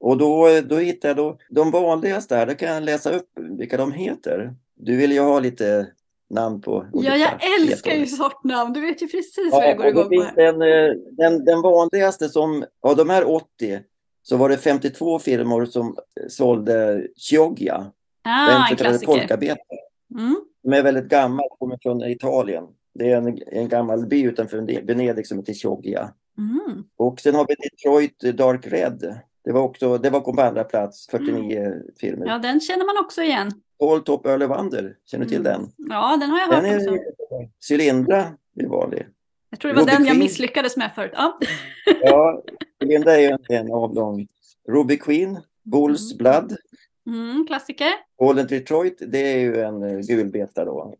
Och då, då hittade jag då, de vanligaste här, då kan jag läsa upp vilka de heter. Du vill ju ha lite namn på Ja, jag älskar ju sortnamn. Du vet ju precis vad Ja, jag går igång på. den, eh, den, den vanligaste som, av de här 80 så var det 52 firmor som sålde Chioggia, Ah, den en så kallade polkabeten. Mm. De är väldigt gammal, kommer från Italien. Det är en, en gammal by utanför Venedig som heter Chioggia. Mm. Och sen har vi Detroit Dark Red. Det var också, det var på andra plats, 49 filmer. Ja, den känner man också igen. Paul Top Wonder, känner du till Mm. den? Ja, den har jag Den hört är också. Cylindra, det är vanlig. Jag tror det var Ruby den jag Queen. misslyckades med förut. Ja. Ja, Cylindra är ju en, avlång. Ruby Queen, Bulls Mm. Blood, Mm, klassiker. Golden Detroit, det är ju en eh, gulbeta då.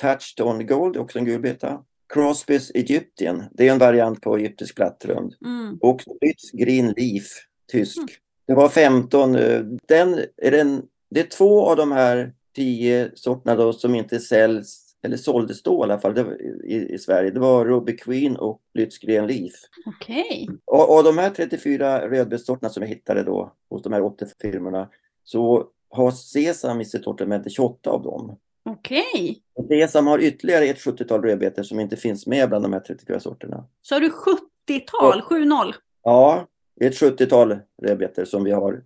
Touchstone Gold, också en gulbeta. Crosbys Egyptian, det är en variant på egyptisk plattrund. Mm. Och Spitz Green Leaf, tysk. Mm. Det var 15. eh, Den är den, det är två av de här tio sorterna då som inte säljs, eller såldes då i alla fall, var i, i Sverige. Det var Ruby Queen och Spitz Green Leaf. Okej. Och av de här 34 rödbetssorterna som jag hittade då hos de här 80 firmorna så har Sesam i sitt sortiment 28 av dem. Okej. Och Sesam har ytterligare ett 70-tal rödbetor som inte finns med bland de här 34 sorterna. Så har du 70-tal, 7-0. Ja, det är ett 70-tal rödbetor som vi har.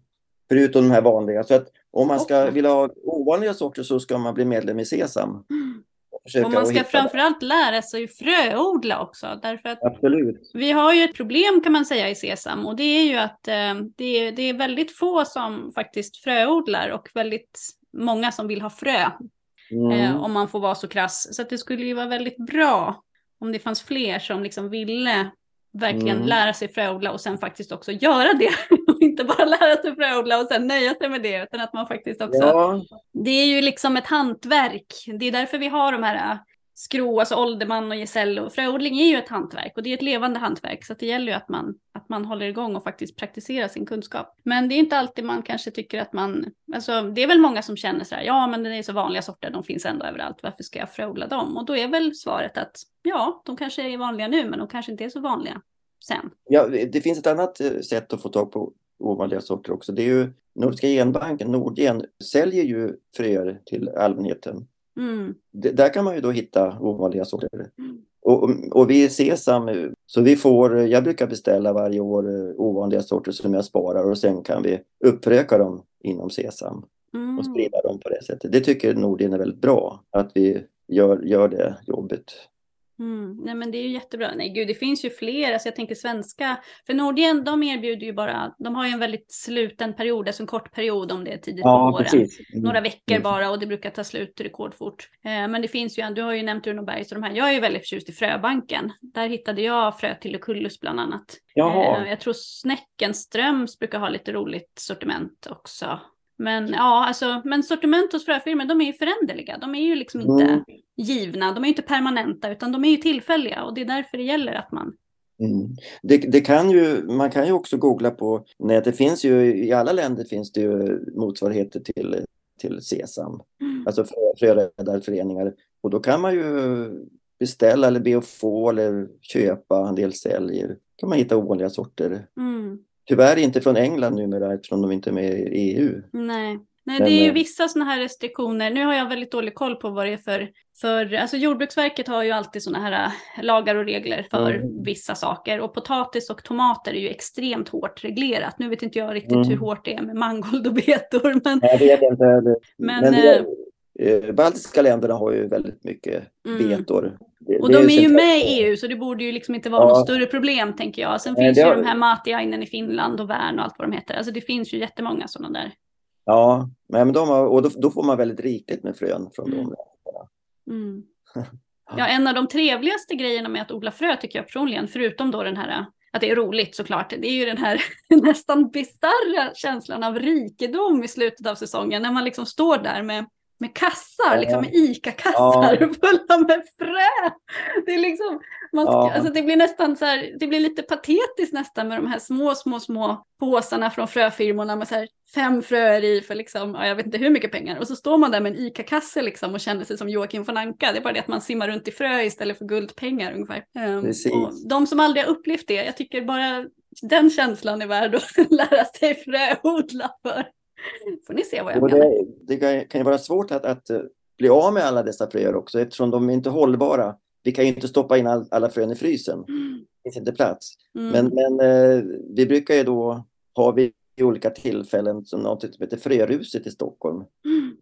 Förutom de här vanliga. Så att om man ska Okej. vilja ha ovanliga sorter så ska man bli medlem i Sesam. Och, försöka Och man ska framförallt lära sig fröodla också. Därför att det. Absolut. vi har ju ett problem kan man säga i Sesam och det är ju att eh, det, är, det är väldigt få som faktiskt fröodlar och väldigt många som vill ha frö. Mm. Eh, om man får vara så krass. Så det skulle ju vara väldigt bra om det fanns fler som liksom ville verkligen Mm. lära sig fröodla och sen faktiskt också göra det. och inte bara lära sig fröodla och sen nöja sig med det, utan att man faktiskt också... Ja, Det är ju liksom ett hantverk. Det är därför vi har de här äh, Skro, alltså Olderman och Gesello. Fröodling är ju ett hantverk och det är ett levande hantverk. Så det gäller ju att man, att man håller igång och faktiskt praktiserar sin kunskap. Men det är inte alltid man kanske tycker att man, alltså det är väl många som känner så här, ja men det är så vanliga sorter, de finns ändå överallt, varför ska jag fröodla dem? Och då är väl svaret att ja, de kanske är vanliga nu, men de kanske inte är så vanliga sen. ja, det finns ett annat eh, sätt att få tag på ovanliga sorter också. Det är ju Nordiska genbanken, Nordgen, säljer ju fröer till allmänheten. Mm. D- där kan man ju då hitta ovanliga sorter. Mm. och, och vi är Sesam, så vi får, jag brukar beställa varje år eh, ovanliga sorter som jag sparar och sen kan vi uppröka dem inom Sesam Mm. och sprida dem på det sättet. Det tycker Nordin är väldigt bra, att vi gör, gör det jobbet. Mm. Nej men det är ju jättebra. Nej gud, det finns ju fler. Alltså jag tänker svenska. För Nordien, de erbjuder ju bara, de har ju en väldigt sluten period, alltså en kort period om det är tidigt på våren. Mm. Några veckor Mm. bara och det brukar ta slut rekordfort. Eh, men det finns ju, du har ju nämnt Runobergs och de här. Jag är ju väldigt förtjust i Fröbanken. Där hittade jag frö till Lucullus bland annat. Jaha. Eh, jag tror Snäckenströms brukar ha lite roligt sortiment också. Men ja, alltså, men sortiment hos fröfirmor, de är ju föränderliga. De är ju liksom inte Mm. givna, de är inte permanenta, utan de är ju tillfälliga och det är därför det gäller att man... Mm. Det, det kan ju, man kan ju också googla på nätet. Det finns ju, I alla länder finns det ju motsvarigheter till, till Sesam, alltså frö- fröräddarföreningar. Och då kan man ju beställa eller be att få eller köpa, en del säljer. kan man hitta ovanliga sorter. Mm. Tyvärr inte från England numera eftersom de inte är med i EU. Nej. Nej, det är ju eh, vissa sådana här restriktioner. Nu har jag väldigt dålig koll på vad det är för... för alltså Jordbruksverket har ju alltid sådana här äh, lagar och regler för Mm. vissa saker. Och potatis och tomater är ju extremt hårt reglerat. Nu vet inte jag riktigt Mm. hur hårt det är med mangold och betor. Men, Jag vet inte. Men, Men, det, eh, baltiska länderna har ju väldigt mycket Mm. betor. Det- och de är ju centralt. med i EU så det borde ju liksom inte vara Ja. något större problem tänker jag. Sen finns det ju har- de här Matiainen i Finland och Värn och allt vad de heter. Alltså det finns ju jättemånga sådana där. Ja, men de har, och då, då får man väldigt rikligt med frön från Mm. dem. Mm. Ja, en av de trevligaste grejerna med att odla frö tycker jag personligen, förutom då den här att det är roligt såklart, det är ju den här nästan bisarra känslan av rikedom i slutet av säsongen när man liksom står där med, med kassar, Ja. liksom med ICA-kassar Ja. fulla med frö. Det är liksom, man ska, Ja. alltså det blir nästan så här, det blir lite patetiskt nästan med de här små, små, små påsarna från fröfirmorna med så här fem fröer i för liksom, ja, jag vet inte hur mycket pengar. Och så står man där med en ICA-kasse liksom och känner sig som Joakim von Anka. Det är bara det att man simmar runt i frö istället för guldpengar ungefär. Ehm, Precis. och de som aldrig har upplevt det, jag tycker bara den känslan är värd att lära sig fröodla för. Får ni se vad jag menar. det, det kan- ju vara svårt att, att eh, bli av med alla dessa fröer också eftersom de är inte hållbara. Vi kan ju inte stoppa in all, alla frön i frysen. Mm. Det finns inte plats. Mm. Men, men eh, vi brukar ju då ha vid olika tillfällen som något som heter Fröruset i Stockholm.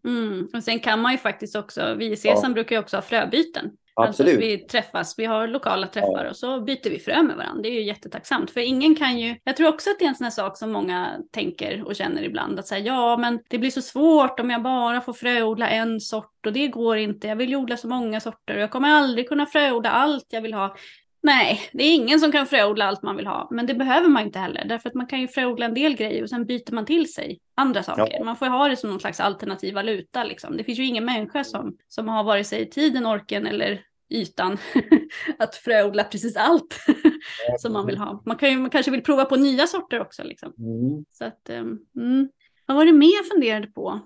Mm. Och sen kan man ju faktiskt också, vi i Sesam brukar ju också ha fröbyten. Alltså Absolut. att vi träffas, vi har lokala träffar och så byter vi frö med varandra. Det är ju jättetacksamt. För ingen kan ju, jag tror också att det är en sån här sak som många tänker och känner ibland. Att säga ja men det blir så svårt om jag bara får fröodla en sort och det går inte. Jag vill ju odla så många sorter och jag kommer aldrig kunna fröodla allt jag vill ha. Nej, det är ingen som kan fröodla allt man vill ha, men det behöver man inte heller, därför att man kan ju fröodla en del grejer och sen byter man till sig andra saker. Ja. Man får ha det som någon slags alternativ valuta liksom. Det finns ju ingen människa som, som har vare sig tiden, orken eller ytan att fröodla precis allt som man vill ha. Man, kan ju, man kanske vill prova på nya sorter också liksom. Mm. Så att, um, mm. Vad var det mer jag funderade på?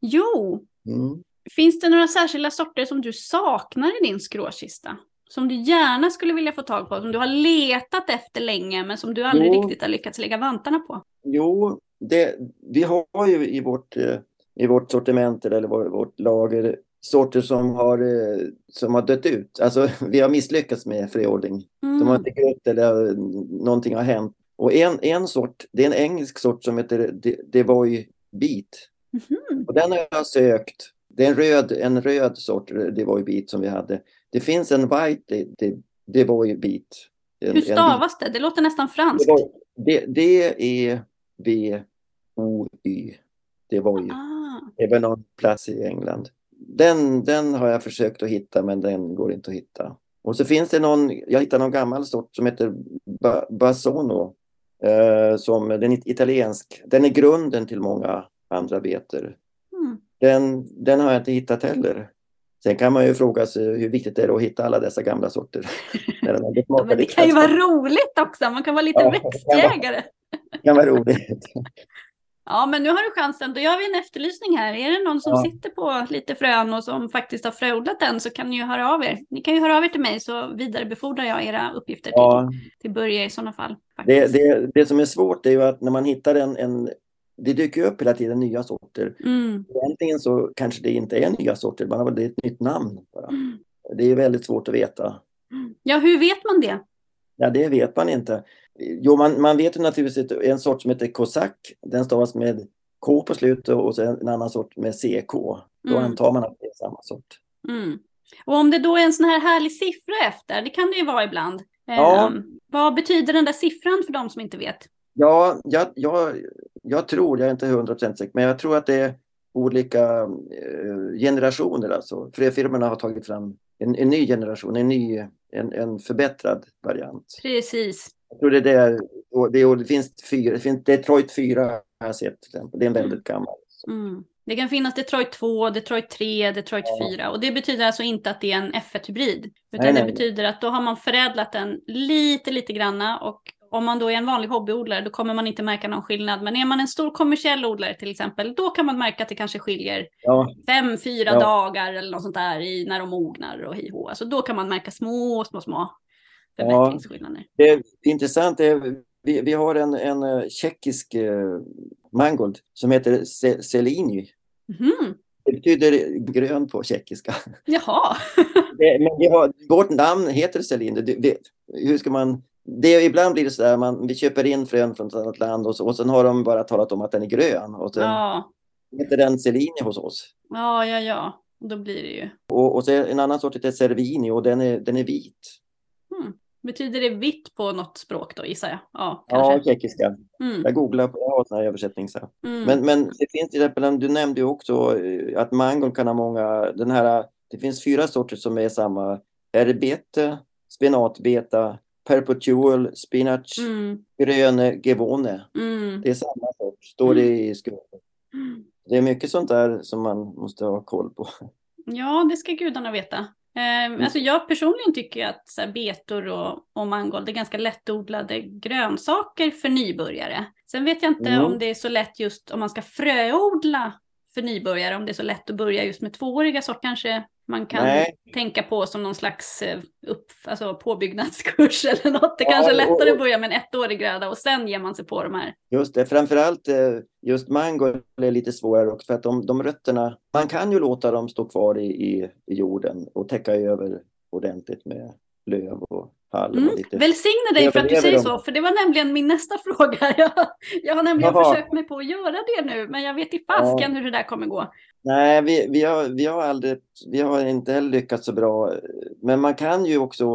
Jo, Mm. Finns det några särskilda sorter som du saknar i din skråkista? Som du gärna skulle vilja få tag på, som du har letat efter länge men som du aldrig Jo. riktigt har lyckats lägga vantarna på? Jo, det, vi har ju i vårt, eh, i vårt sortiment eller vår, vårt lager sorter som har, eh, som har dött ut. Alltså vi har misslyckats med fröodling. Mm. De har inte gått eller någonting har hänt. Och en, en sort, det är en engelsk sort som heter De- Devoy Beat. Mhm. Och den har jag sökt. Det är en röd, en röd sort Devoy Beat som vi hade. Det finns en white De- De- Devoy Hur stavas det? Det låter nästan franskt. D-E-V-O-Y. Devoy. Ah. Det är väl någon plats i England. Den, den har jag försökt att hitta men den går inte att hitta. Och så finns det någon, jag hittade någon gammal sort som heter ba, Basono. Eh, som den är italiensk. Den är grunden till många andra betor. Mm. Den, den har jag inte hittat heller. Sen kan man ju fråga sig hur viktigt det är att hitta alla dessa gamla sorter. Ja, men det kan ju vara roligt också, man kan vara lite Ja, det kan vara- växtjägare. Det kan vara roligt. Ja, men nu har du chansen. Då gör vi en efterlysning här. Är det någon som Ja. sitter på lite frön och som faktiskt har fröodlat den så kan ni ju höra av er. Ni kan ju höra av er till mig så vidarebefordrar jag era uppgifter till, till Börje i sådana fall. det, det, det som är svårt är ju att när man hittar en, en det dyker upp hela tiden nya sorter. Mm. Egentligen så kanske det inte är nya sorter, bara det är ett nytt namn. Bara. Mm. Det är väldigt svårt att veta. Ja, hur vet man det? Ja, det vet man inte. Jo, man, man vet ju naturligtvis en sort som heter kosak. Den stavas med K på slutet och så en annan sort med CK. Då mm. antar man att det är samma sort. Mm. Och om det då är en sån här härlig siffra efter, det kan det ju vara ibland. Ja. Um, vad betyder den där siffran för de som inte vet? Ja, jag, jag, jag tror, jag är inte hundra procent säker, men jag tror att det är olika eh, generationer. Alltså. Fröfirmorna har tagit fram en, en ny generation, en, ny, en, en förbättrad variant. Precis. Jag tror det är där, och det, och det finns fyra, det finns Detroit 4 har jag sett till exempel. Det är en väldigt mm. gammal. Mm. Det kan finnas Detroit 2, Detroit 3, Detroit ja. 4 och det betyder alltså inte att det är en F1-hybrid. Utan nej, det nej. betyder att då har man förädlat den lite, lite granna och om man då är en vanlig hobbyodlare då kommer man inte märka någon skillnad. Men är man en stor kommersiell odlare till exempel, då kan man märka att det kanske skiljer ja. fem, fyra ja. dagar eller något sånt där i, när de mognar och hej Alltså då kan man märka små, små, små förbättringsskillnader. Ja. Det är intressant. Är, vi, vi har en, en uh, tjeckisk uh, mangold som heter Selini. Mm. Det betyder grön på tjeckiska. Jaha. det, men vi har, vårt namn heter Selin. hur ska man det, ibland blir det så där, man, vi köper in frön från ett annat land och, så, och sen har de bara talat om att den är grön. Och sen ja. heter den Celini hos oss. Ja, ja, ja. Då blir det ju. Och, och så en annan sort heter Cervini och den är, den är vit. Hmm. Betyder det vitt på något språk då gissar jag? Ja, kanske. ja tjeckiska. Mm. Jag googlar på jag har översättning. Så. Mm. Men, men det finns till exempel, du nämnde ju också eh, att mangon kan ha många, den här, det finns fyra sorter som är samma. Erbete, spenatbeta, perpetual spinach, mm. grön gevone. Mm. Det är samma sort, står det i skrovet. Mm. Det är mycket sånt där som man måste ha koll på. Ja, det ska gudarna veta. Eh, mm. alltså jag personligen tycker att så här, betor och, och mangold är ganska lättodlade grönsaker för nybörjare. Sen vet jag inte mm. om det är så lätt just om man ska fröodla för nybörjare, om det är så lätt att börja just med tvååriga sorter kanske man kan Nej. tänka på som någon slags eh, upp, alltså påbyggnadskurs eller något. Det ja, kanske är lättare att börja med en ettårig gröda och sen ger man sig på de här. Just det, framförallt eh, just mango är lite svårare också för att de, de rötterna, man kan ju låta dem stå kvar i, i, i jorden och täcka över ordentligt med löv och Mm. Välsigne dig för att du säger så, för det var nämligen min nästa fråga. Jag, jag har nämligen Jaha. försökt mig på att göra det nu, men jag vet i fasken ja. hur det där kommer gå. Nej, vi, vi, har, vi, har aldrig, vi har inte heller lyckats så bra. Men man kan ju också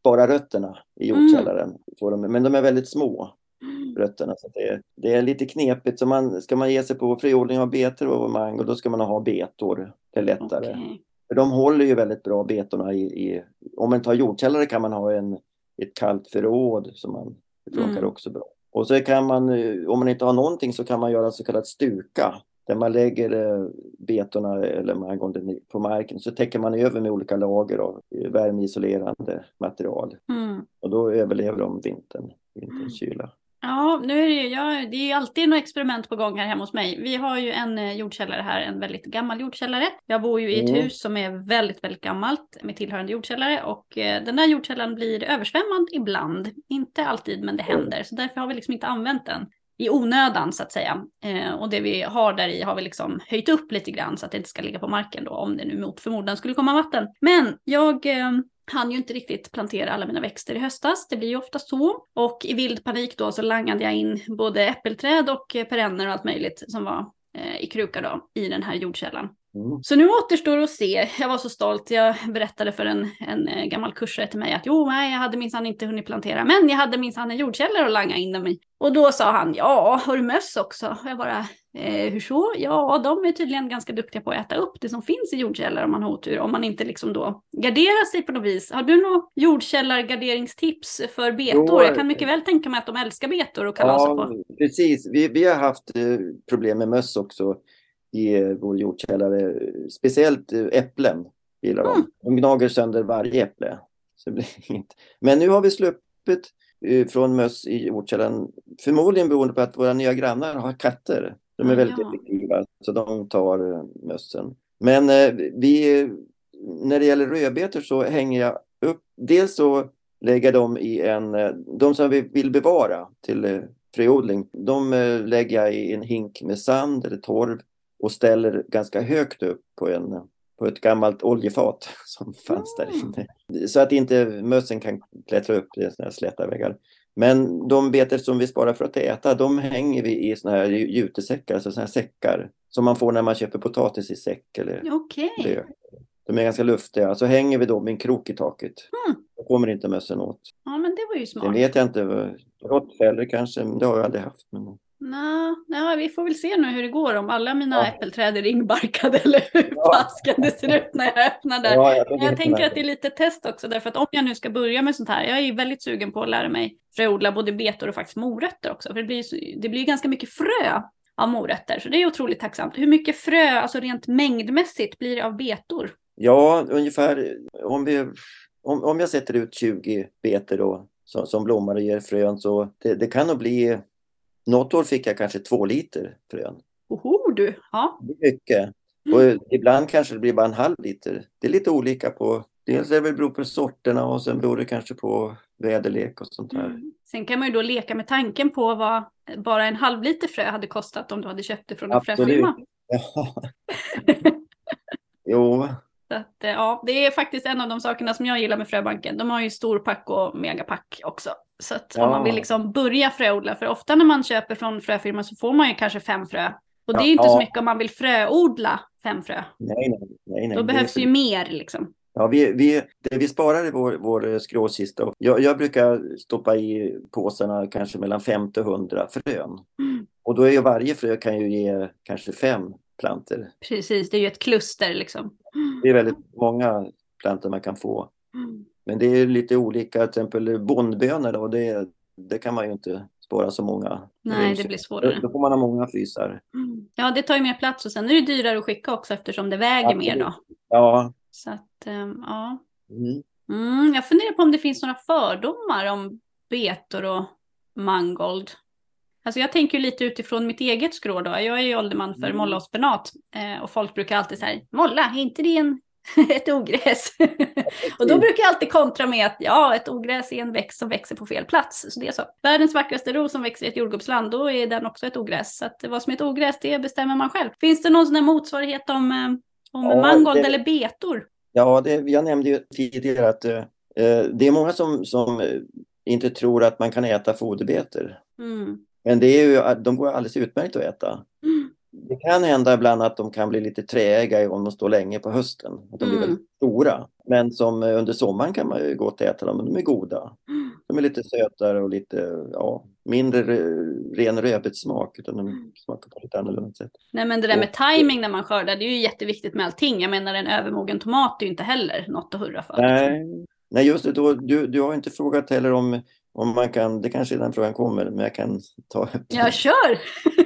spara rötterna i mm. jordkällaren. Mm. Men de är väldigt små, mm. rötterna. Så det, det är lite knepigt. Så man, ska man ge sig på friodling av betor och mango, då ska man ha betor. Det är lättare. Okay. För de håller ju väldigt bra betorna i, i om man tar jordkällare kan man ha en, ett kallt förråd som man, det funkar mm. också bra. Och så kan man, om man inte har någonting så kan man göra så kallat stuka. Där man lägger eh, betorna eller mangon på marken så täcker man över med olika lager av värmeisolerande material. Mm. Och då överlever de vintern, vinterns kyla. Ja, nu är det ju, ja, det är alltid något experiment på gång här hemma hos mig. Vi har ju en eh, jordkällare här, en väldigt gammal jordkällare. Jag bor ju i ett mm. hus som är väldigt, väldigt gammalt med tillhörande jordkällare och eh, den där jordkällaren blir översvämmad ibland. Inte alltid, men det händer. Så därför har vi liksom inte använt den i onödan så att säga. Eh, och det vi har där i har vi liksom höjt upp lite grann så att det inte ska ligga på marken då om det nu mot förmodan skulle komma vatten. Men jag eh, hann ju inte riktigt plantera alla mina växter i höstas. Det blir ju ofta så. Och i vild panik då så langade jag in både äppelträd och perenner och allt möjligt som var eh, i kruka då i den här jordkällan. Mm. Så nu återstår att se. Jag var så stolt. Jag berättade för en, en eh, gammal kursare till mig att jo, nej, jag hade minsann inte hunnit plantera, men jag hade minsann en jordkällare att langa in dem i. Och då sa han, ja, har du möss också? Och jag bara, eh, hur så? Ja, de är tydligen ganska duktiga på att äta upp det som finns i jordkällare om man har otur, om man inte liksom då garderar sig på något vis. Har du några jordkällargarderingstips för betor? Jo, jag kan mycket väl tänka mig att de älskar betor och kalasa ja, på. Precis, vi, vi har haft eh, problem med möss också i vår jordkällare. Speciellt äpplen gillar de. Mm. De gnager sönder varje äpple. Så blir inte. Men nu har vi sluppit eh, från möss i jordkällaren. Förmodligen beroende på att våra nya grannar har katter. De är väldigt ja. effektiva, så de tar eh, mössen. Men eh, vi, när det gäller rödbetor så hänger jag upp, dels så lägger de i en, de som vi vill bevara till fröodling, de lägger jag i en hink med sand eller torv och ställer ganska högt upp på en, på ett gammalt oljefat som fanns där Mm. inne. Så att inte mössen kan klättra upp, det är såna här släta väggar. Men de betor som vi sparar för att äta, de hänger vi i såna här jutesäckar, alltså såna här säckar som man får när man köper potatis i säck eller lök. De är ganska luftiga, så hänger vi då med en krok i taket. Mm. Då kommer inte mössen åt. Ja, men det var ju smart. vet jag inte, råttfällor kanske, det har jag aldrig haft. Men... Nå, ja, vi får väl se nu hur det går om alla mina Ja. äppelträd är ringbarkade eller hur Ja. fasken det ser ut när jag öppnar där. Ja, jag, Men jag tänker att det är lite test också, därför att om jag nu ska börja med sånt här, jag är väldigt sugen på att lära mig fröodla både betor och faktiskt morötter också, för det blir det blir ganska mycket frö av morötter, så det är otroligt tacksamt. Hur mycket frö, alltså rent mängdmässigt, blir det av betor? Ja, ungefär om, vi, om, om jag sätter ut 20 betor då, som, som blommar och ger frön så det, det kan nog bli något år fick jag kanske två liter frön. Oho du! Ja. Det är mycket. Och ibland kanske det blir bara en halv liter. Det är lite olika på, dels är det beror på sorterna och sen beror det kanske på väderlek och sånt där. Mm. Sen kan man ju då leka med tanken på vad bara en halv liter frö hade kostat om du hade köpt det från en Absolut. fröfirma. Ja. jo, att, eh, ja, det är faktiskt en av de sakerna som jag gillar med fröbanken. De har ju storpack och megapack också. Så att om Ja. man vill liksom börja fröodla, för ofta när man köper från fröfirma så får man ju kanske fem frö. Och det är ju inte Ja. så mycket om man vill fröodla fem frö. nej, nej, nej. nej. Då Det behövs för- ju mer liksom. Ja, vi, vi, det vi sparar i vår, vår skråkista, och jag, jag brukar stoppa i påsarna kanske mellan 50 och 100 frön. Mm. Och då är ju varje frö kan ju ge kanske fem planter. Precis, det är ju ett kluster liksom. Det är väldigt många plantor man kan få. Mm. Men det är lite olika, till exempel bondbönor då, det, det kan man ju inte spara så många. Nej, det blir svårare. Då, får man ha många frysar. Mm. Ja, det tar ju mer plats och sen är det dyrare att skicka också eftersom det väger mer då. Ja. Så att, ehm, ja. Mm. Mm, jag funderar på om det finns några fördomar om betor och mangold. Alltså jag tänker lite utifrån mitt eget skrå då. Jag är ju ålderman för Mm. molla och spenat. Eh, och folk brukar alltid säga, molla, är inte det en, ett ogräs? och då brukar jag alltid kontra med att ja, ett ogräs är en växt som växer på fel plats. Så det är så. Världens vackraste ros som växer i ett jordgubbsland, då är den också ett ogräs. Så att vad som är ett ogräs, det bestämmer man själv. Finns det någon sån här motsvarighet om, eh, om Ja, mangold eller betor? Ja, det, jag nämnde ju tidigare att eh, det är många som, som inte tror att man kan äta foderbetor. Mm. Men det är ju, de går alldeles utmärkt att äta. Mm. Det kan hända ibland att de kan bli lite träiga om de står länge på hösten. Att de blir Mm. väldigt stora. Men som eh, under sommaren kan man ju gott äta dem, men de är goda. Mm. De är lite sötare och lite, ja, mindre re- ren rödbetssmak utan de smakar på lite annorlunda sätt. Nej men det där med Och- timing när man skördar, det är ju jätteviktigt med allting. Jag menar en övermogen tomat är ju inte heller något att hurra för. liksom. Nej, nej just det, då, du, du har inte frågat heller om, om man kan, det kanske den frågan kommer, men jag kan ta upp. Jag kör!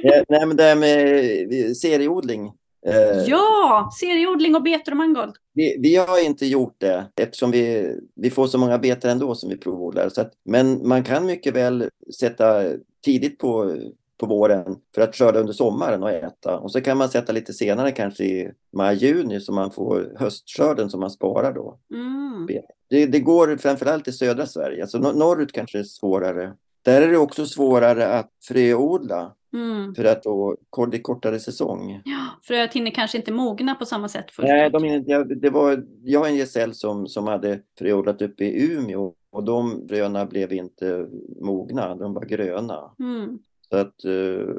Eh, Nej, men det här med serieodling. eh, Ja, serieodling och betor och mangold. Vi, vi har inte gjort det eftersom vi, vi får så många betor ändå som vi provodlar. Så att, men man kan mycket väl sätta tidigt på, på våren för att skörda under sommaren och äta. Och så kan man sätta lite senare, kanske i maj-juni, så man får höstskörden som man sparar då. Mm. Det, det går framförallt i södra Sverige, alltså nor- norrut kanske det är svårare. Där är det också svårare att fröodla Mm. för att då det är kortare säsong. Ja, fröet hinner kanske inte mogna på samma sätt fullt Nej, de, jag, det var, jag har en gesäll som, som hade fröodlat uppe i Umeå och de fröna blev inte mogna, de var gröna. Mm. Så att, eh,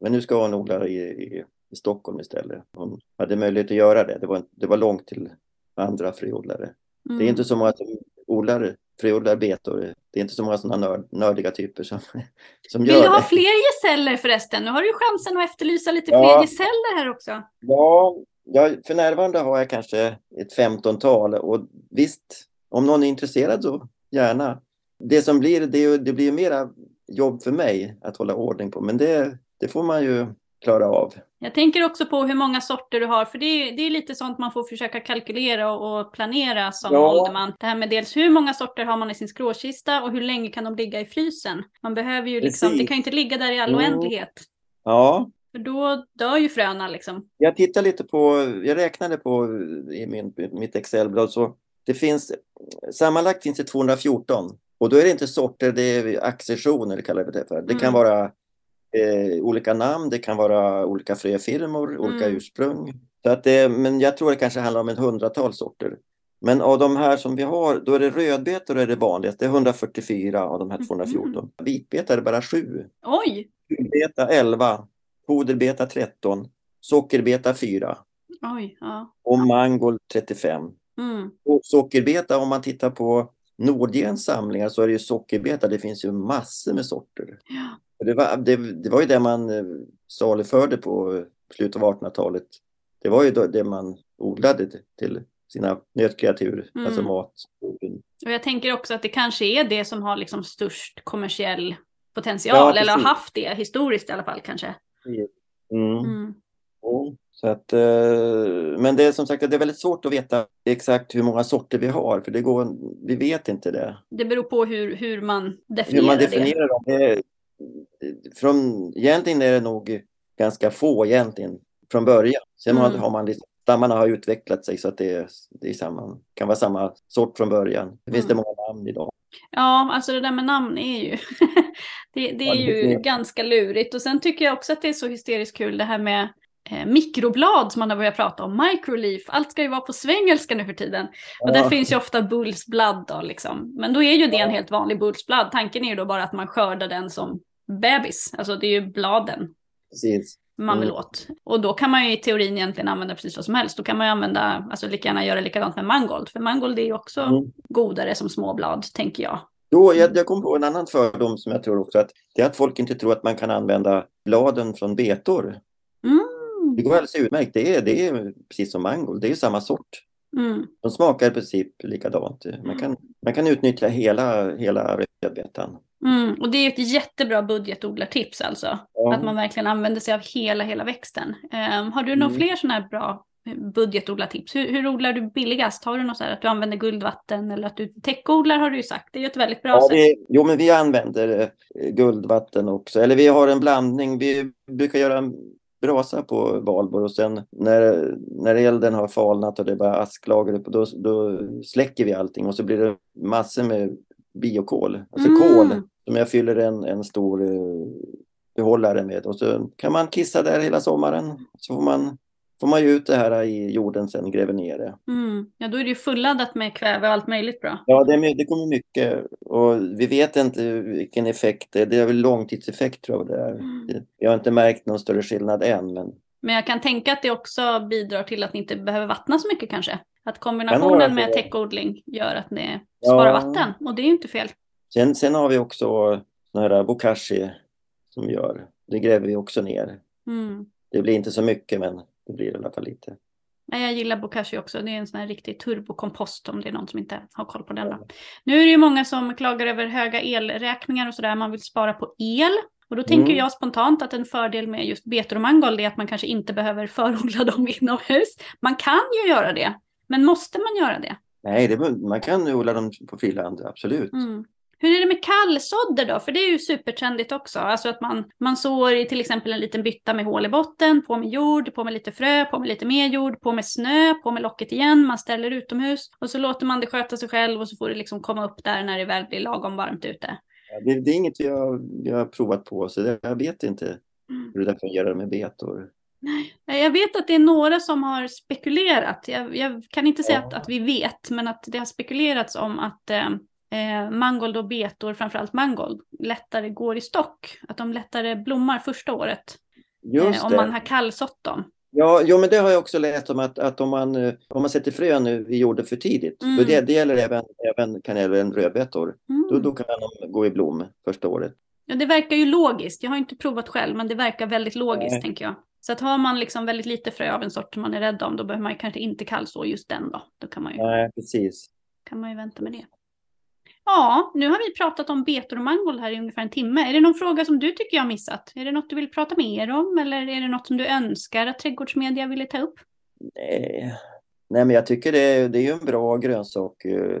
men nu ska hon odla i, i, i Stockholm istället. Hon hade möjlighet att göra det. Det var, det var långt till andra fröodlare. Mm. Det är inte så många som odlar, fröodlar betor. Det är inte så många sådana nörd, nördiga typer som, som Vill gör du ha det. fler gesäller förresten? Nu har du chansen att efterlysa lite Ja. fler gesäller här också. Ja, ja, för närvarande har jag kanske ett femtontal och visst, om någon är intresserad så gärna. Det som blir, det, ju- det blir ju mera jobb för mig att hålla ordning på, men det, det får man ju klara av. Jag tänker också på hur många sorter du har, för det är, det är lite sånt man får försöka kalkylera och, och planera som Ja. ålderman. Det här med dels hur många sorter har man i sin skråkista och hur länge kan de ligga i frysen? Man behöver ju liksom, Precis. det kan ju inte ligga där i all Mm. oändlighet. Ja, För då dör ju fröna liksom. jag tittar lite på, jag räknade på i min, mitt Excel-blad så det finns, sammanlagt finns det 214 och då är det inte sorter, det är accessioner kallar vi det för. Det kan Mm. vara eh, olika namn, det kan vara olika fröfirmor, olika Mm. ursprung. Så att det, men jag tror det kanske handlar om ett hundratal sorter. Men av de här som vi har, då är det rödbetor är det vanligast. Det är 144 av de här 214. Mm. Vitbeta är det bara 7. Oj! Beta 11. Foderbeta 13. Sockerbeta 4. Oj, ja. Och mangold 35. Mm. Och sockerbeta, om man tittar på Nordgens samlingar så är det ju sockerbeta. Det finns ju massor med sorter. Ja. Det, var, det, det var ju det man eh, saluförde på slutet av 1800-talet. Det var ju det man odlade till sina nötkreatur, Mm. alltså mat. Och jag tänker också att det kanske är det som har liksom störst kommersiell potential, Ja, eller har haft det historiskt i alla fall kanske. Mm. Mm. Så att, eh, men det är som sagt det är väldigt svårt att veta exakt hur många sorter vi har, för det går, vi vet inte det. Det beror på hur, hur man Hur definierar, man det. definierar dem. Det från, egentligen är det nog ganska få egentligen från början. Sen Mm. har man liksom, stammarna har utvecklat sig så att det, är, det är samma, kan vara samma sort från början. Det finns Mm. det många namn idag. Ja, alltså det där med namn är ju, det, det är Ja, det ju är- ganska lurigt. Och sen tycker jag också att det är så hysteriskt kul det här med eh, mikroblad som man har börjat prata om, microleaf, allt ska ju vara på svengelska nu för tiden. Och där Ja. finns ju ofta bulls blood då liksom. Men då är ju det en helt vanlig bulls blood. Tanken är ju då bara att man skördar den som bebis, alltså det är ju bladen Precis. man vill Mm. åt. Och då kan man ju i teorin egentligen använda precis vad som helst. Då kan man ju använda, alltså lika gärna göra likadant med mangold. För mangold är ju också Mm. godare som småblad, tänker jag. Jo, jag, jag kom på en annan fördom som jag tror också att det är att folk inte tror att man kan använda bladen från betor. Mm. Det går alldeles utmärkt. Det är, det är precis som mangold. Det är ju samma sort. Mm. De smakar i princip likadant. Man kan, man kan utnyttja hela, hela rödbetan. Mm. Och det är ett jättebra budgetodlartips alltså. Ja. Att man verkligen använder sig av hela, hela växten. Ehm, har du några Mm. fler sådana här bra eh, budgetodlartips? Hur, hur odlar du billigast? Har du något så här att du använder guldvatten eller att du täckodlar har du ju sagt. Det är ju ett väldigt bra Ja, sätt. vi, jo, men vi använder eh, guldvatten också. Eller vi har en blandning. Vi brukar göra en brasa på valborg och sen när, när elden har falnat och det är bara asklager upp, då, då släcker vi allting och så blir det massor med biokol. Alltså Mm. kol som jag fyller en, en stor eh, behållare med och så kan man kissa där hela sommaren. Så får man, får man ju ut det här i jorden sen, gräver ner det. Mm. Ja, då är det ju fulladdat med kväve och allt möjligt bra. Ja, det, är, det kommer mycket och vi vet inte vilken effekt det är. Det är väl långtidseffekt tror jag det är. Mm. Jag har inte märkt någon större skillnad än. Men Men jag kan tänka att det också bidrar till att ni inte behöver vattna så mycket kanske. Att kombinationen med täckodling gör att ni Ja. sparar vatten. Och det är ju inte fel. sen, sen har vi också här bokashi som gör. Det gräver vi också ner. Mm. Det blir inte så mycket men det blir i alla fall lite. Nej, jag gillar bokashi också. Det är en sån här riktig turbokompost om det är någon som inte har koll på den. Då. Nu är det ju många som klagar över höga elräkningar och sådär. Man vill spara på el. Och då tänker Mm. jag spontant att en fördel med just betor och mangold är att man kanske inte behöver förodla dem inomhus. Man kan ju göra det, men måste man göra det? Nej, det, man kan odla dem på friland, absolut. Mm. Hur är det med kallsådder då? För det är ju supertrendigt också. Alltså att man, man sår i till exempel en liten bytta med hål i botten, på med jord, på med lite frö, på med lite mer jord, på med snö, på med locket igen, man ställer utomhus och så låter man det sköta sig själv och så får det liksom komma upp där när det väl blir lagom varmt ute. Det, det är inget har, vi har provat på så det, jag vet inte Mm. hur det fungerar med betor. Nej, Jag vet att det är några som har spekulerat. Jag, jag kan inte säga Ja. att, att vi vet, men att det har spekulerats om att eh, eh, mangold och betor, framförallt mangold, lättare går i stock. Att de lättare blommar första året eh, om man har kallsått dem. Ja, jo, men det har jag också läst om att, att om, man, eh, om man sätter frön nu i jorden för tidigt, Mm. det, det gäller även, även kan även rödbetor, Mm. då, då kan de gå i blom första året. Ja, det verkar ju logiskt. Jag har inte provat själv, men det verkar väldigt logiskt, Nej. tänker jag. Så att har man liksom väldigt lite frö av en sort som man är rädd om, då behöver man kanske inte kallså just den då. Då kan man ju, Nej, precis. kan man ju vänta med det. Ja, nu har vi pratat om betor och mangold här i ungefär en timme. Är det någon fråga som du tycker jag har missat? Är det något du vill prata mer om eller är det något som du önskar att trädgårdsmedia ville ta upp? Nej. Nej, men jag tycker det, är- det är en bra grönsak eh,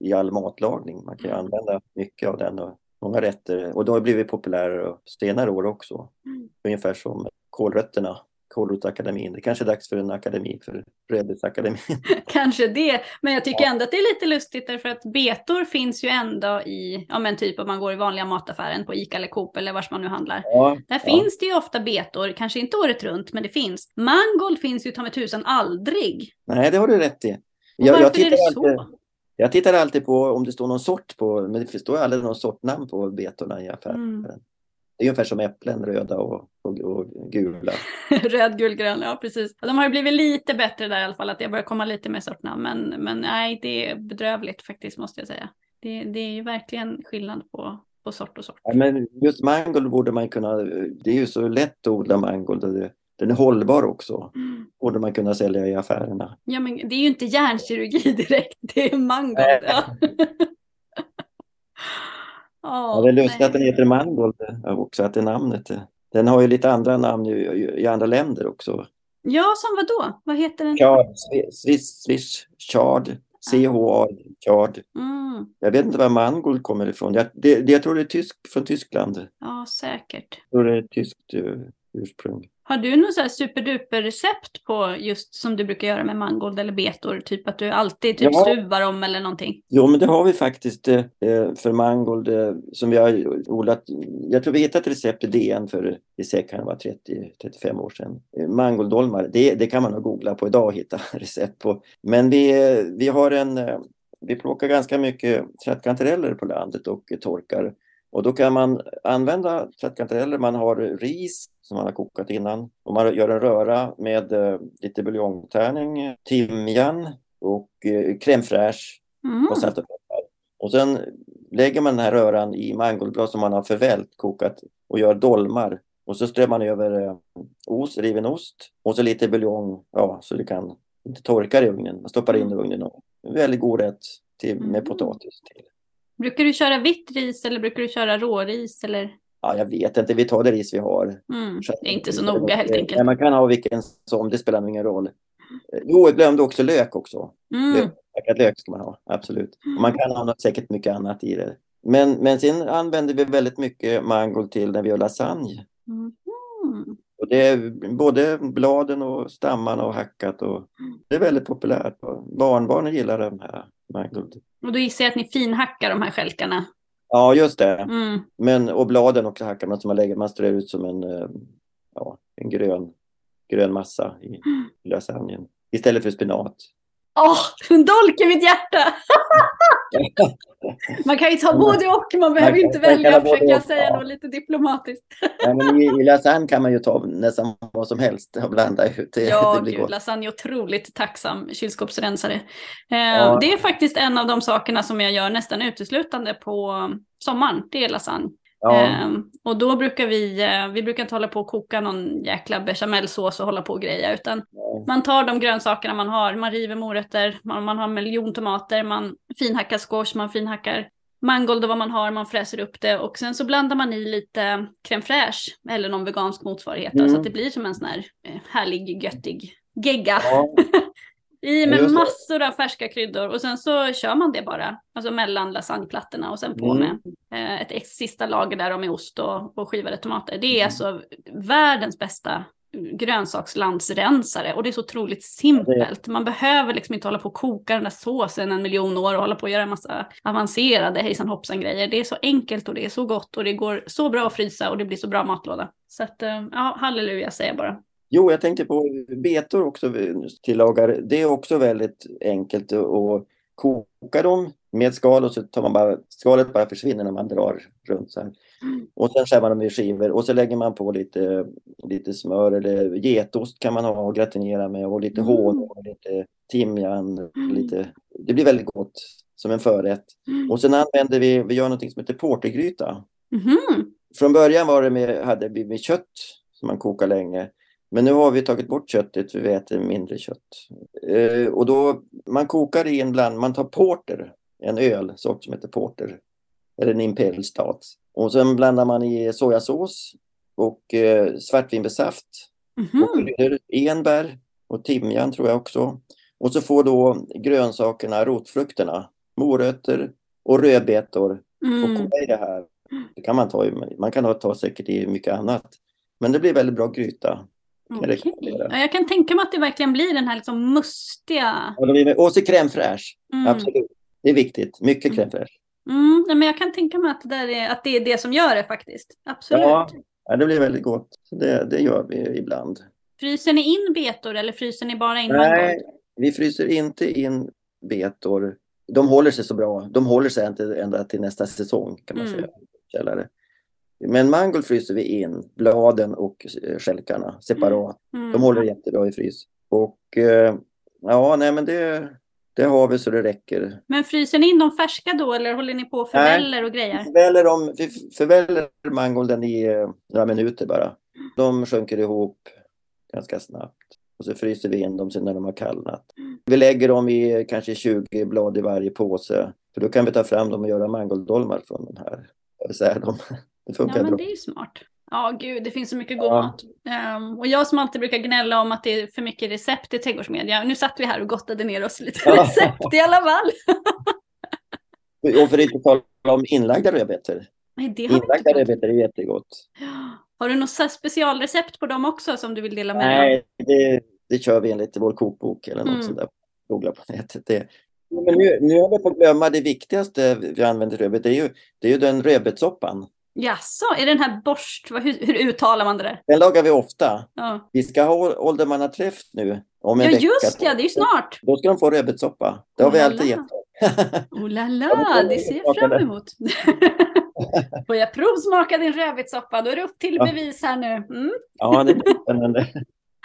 i all matlagning. Man kan Mm. använda mycket av den och många rätter. Och det har blivit populärare senare år också. Mm. Ungefär som kålrötterna. Kålrotsakademin. Det kanske är dags för en akademi för Rödbetsakademin. kanske det, men jag tycker ändå att det är lite lustigt därför att betor finns ju ändå i, ja men typ om man går i vanliga mataffären på Ica eller Coop eller vars man nu handlar. Ja, Där ja. finns det ju ofta betor, kanske inte året runt, men det finns. Mangold finns ju ta med tusan aldrig. Nej, det har du rätt i. Jag, varför jag är det så? Alltid, jag tittar alltid på om det står någon sort på, men det står aldrig någon sortnamn på betorna i affären. Mm. Det är ungefär som äpplen, röda och, och, och gula. Röd, gul, grön, ja precis. De har ju blivit lite bättre där i alla fall, att det börjar komma lite mer sortnamn. Men, men nej, det är bedrövligt faktiskt måste jag säga. Det, det är ju verkligen skillnad på, på sort och sort. Ja, men just mangold borde man kunna, det är ju så lätt att odla mangold. Den är hållbar också. Mm. Borde man kunna sälja i affärerna. Ja, men det är ju inte hjärnkirurgi direkt. Det är mangold. Ja. det är lustigt att den heter mangold också, att det är namnet. Den har ju lite andra namn i, i andra länder också. Ja, som vad då? Vad heter den? Chard, Swiss, Swiss, Chard, C-H-A, Chard. Mm. Jag vet inte var mangold kommer ifrån. Jag, det, jag tror det är tysk, från Tyskland. Ja, säkert. Jag tror det är tyskt uh, ursprung. Har du något superduper recept på just som du brukar göra med mangold eller betor? Typ att du alltid typ ja. stuvar dem eller någonting? Jo, men det har vi faktiskt eh, för mangold eh, som vi har odlat. Jag tror vi hittade ett recept i DN för det säkert kan vara 30-35 år sedan. Eh, Mangoldolmar, det, det kan man nog googla på idag och hitta recept på. Men vi, eh, vi har en eh, vi plockar ganska mycket trattkantareller på landet och torkar. Och då kan man använda trattkantareller. Man har ris som man har kokat innan. Och man gör en röra med eh, lite buljongtärning, timjan och eh, crème fraîche mm. och salt och sen lägger man den här röran i mangoldblad som man har förvält kokat och gör dolmar. Och så strör man över eh, ost, riven ost och så lite buljong, ja, så det kan inte torka i ugnen. Man stoppar in i mm. ugnen. Och väldigt god rätt till, med mm. potatis till. Brukar du köra vitt ris eller brukar du köra råris? Eller? Ja, jag vet inte, vi tar det ris vi har. Mm, det är inte så noga helt enkelt. Ja, man kan ha vilken som, det spelar ingen roll. Jo, jag glömde också lök också. Mm. Lök, lök ska man ha, absolut. Och man kan ha säkert mycket annat i det. Men, men sen använder vi väldigt mycket mangold till när vi gör lasagne. Mm. Och det är både bladen och stammarna och hackat. Och det är väldigt populärt. Barnbarnen gillar de här mangold. Och då gissar jag att ni finhackar de här skälkarna? Ja, just det. Mm. Men, och bladen också hackar man så man lägger, man strör ut som en, eh, ja, en grön, grön massa i mm. lasagnen. Istället för spenat. Åh, oh, en dolk i mitt hjärta! man kan ju ta både och, man behöver man inte välja, försöker jag säga ja. lite diplomatiskt. ja, men i, I lasagne kan man ju ta nästan vad som helst och blanda ut. Det, ja, det blir gud, gott. lasagne är otroligt tacksam kylskåpsrensare. Eh, ja. Det är faktiskt en av de sakerna som jag gör nästan uteslutande på sommaren, det är lasagne. Ja. Um, och då brukar vi, uh, vi brukar inte hålla på och koka någon jäkla bechamelsås och hålla på och greja, utan ja. man tar de grönsakerna man har, man river morötter, man, man har miljontomater, man finhackar squash, man finhackar mangold och vad man har, man fräser upp det och sen så blandar man i lite crème fraîche eller någon vegansk motsvarighet, mm. så att det blir som en sån här eh, härlig göttig gegga. Ja. I med massor av färska kryddor och sen så kör man det bara, alltså mellan lasagneplattorna och sen på mm. med eh, ett sista lager där med ost och, och skivade tomater. Det är mm. alltså världens bästa grönsakslandsrensare och det är så otroligt simpelt. Man behöver liksom inte hålla på och koka den där såsen en miljon år och hålla på och göra en massa avancerade hejsan hoppsan grejer. Det är så enkelt och det är så gott och det går så bra att frysa och det blir så bra matlåda. Så att eh, ja, halleluja säger jag bara. Jo, jag tänkte på betor också tillagar. Det är också väldigt enkelt att koka dem med skal och så tar man bara, skalet bara försvinner när man drar runt så här. Mm. Och sen skär man dem i skivor och så lägger man på lite, lite smör eller getost kan man ha och gratinera med och lite mm. honung lite timjan. Mm. Lite, det blir väldigt gott som en förrätt. Mm. Och sen använder vi, vi gör något som heter portergryta. Mm. Från början var det med, hade vi med kött som man kokar länge. Men nu har vi tagit bort köttet för vi äter mindre kött. Eh, och då, man kokar i en bland, man tar porter, en ölsort som heter porter. Eller en imperial stout. Och sen blandar man i sojasås och eh, svartvinbärsaft. Mm -hmm. Enbär och timjan tror jag också. Och så får då grönsakerna, rotfrukterna, morötter och rödbetor mm. och koka i det här. Det kan man ta man kan ta säkert i mycket annat. Men det blir väldigt bra gryta. Jag Okej. rekommendera. Ja, jag kan tänka mig att det verkligen blir den här liksom mustiga... Och, så crème fraîche, Mm. absolut. Det är viktigt, mycket Mm. crème fraîche. Mm, nej, men jag kan tänka mig att det, där är, att det är det som gör det faktiskt. Absolut. Ja. Det blir väldigt gott. Det, det gör vi ibland. Fryser ni in betor eller fryser ni bara in Nej, mangold? vi fryser inte in betor. De håller sig så bra. De håller sig inte ända till nästa säsong kan man Mm. säga. Källare. Men mangold fryser vi in, bladen och eh, stjälkarna separat. Mm. De håller jättebra i frys. Och eh, ja, nej men det, det har vi så det räcker. Men fryser ni in de färska då eller håller ni på och förväller och grejer? Förväller dem, vi förväller mangolden i eh, några minuter bara. De sjunker ihop ganska snabbt. Och så fryser vi in dem sen när de har kallnat. Vi lägger dem i kanske 20 blad i varje påse. För då kan vi ta fram dem och göra mangoldolmar från de här. Isär dem. Det funkar Ja, men bra. det är ju smart. Ja, gud, det finns så mycket god Ja. mat. Ehm, och jag som alltid brukar gnälla om att det är för mycket recept i trädgårdsmedia. Nu satt vi här och gottade ner oss lite Ja. recept i alla fall. Och för att inte tala om inlagda rödbetor. Nej, det har vi inte Inlagda rödbetor är jättegott. Har du något specialrecept på dem också som du vill dela med dig av? Nej, det, det kör vi enligt vår kokbok eller något Mm. sånt där. Googla på nätet. Det. Men nu, nu har vi på att glömma det viktigaste vi använder rödbet. Det är ju, det är ju den rödbetssoppan. Jaså, är det den här borst... Hur, hur uttalar man det där? Den lagar vi ofta. Ja, Vi ska ha åldermannaträff nu om en ja vecka. just ja, det är ju snart. Då ska de få rödbetssoppa. Det har vi Oh la alltid gett. Oh la Ja, la, det ser jag fram emot. Får jag provsmaka din rödbetssoppa? Då är det upp till Ja. bevis här nu. Mm. Ja, det blir spännande.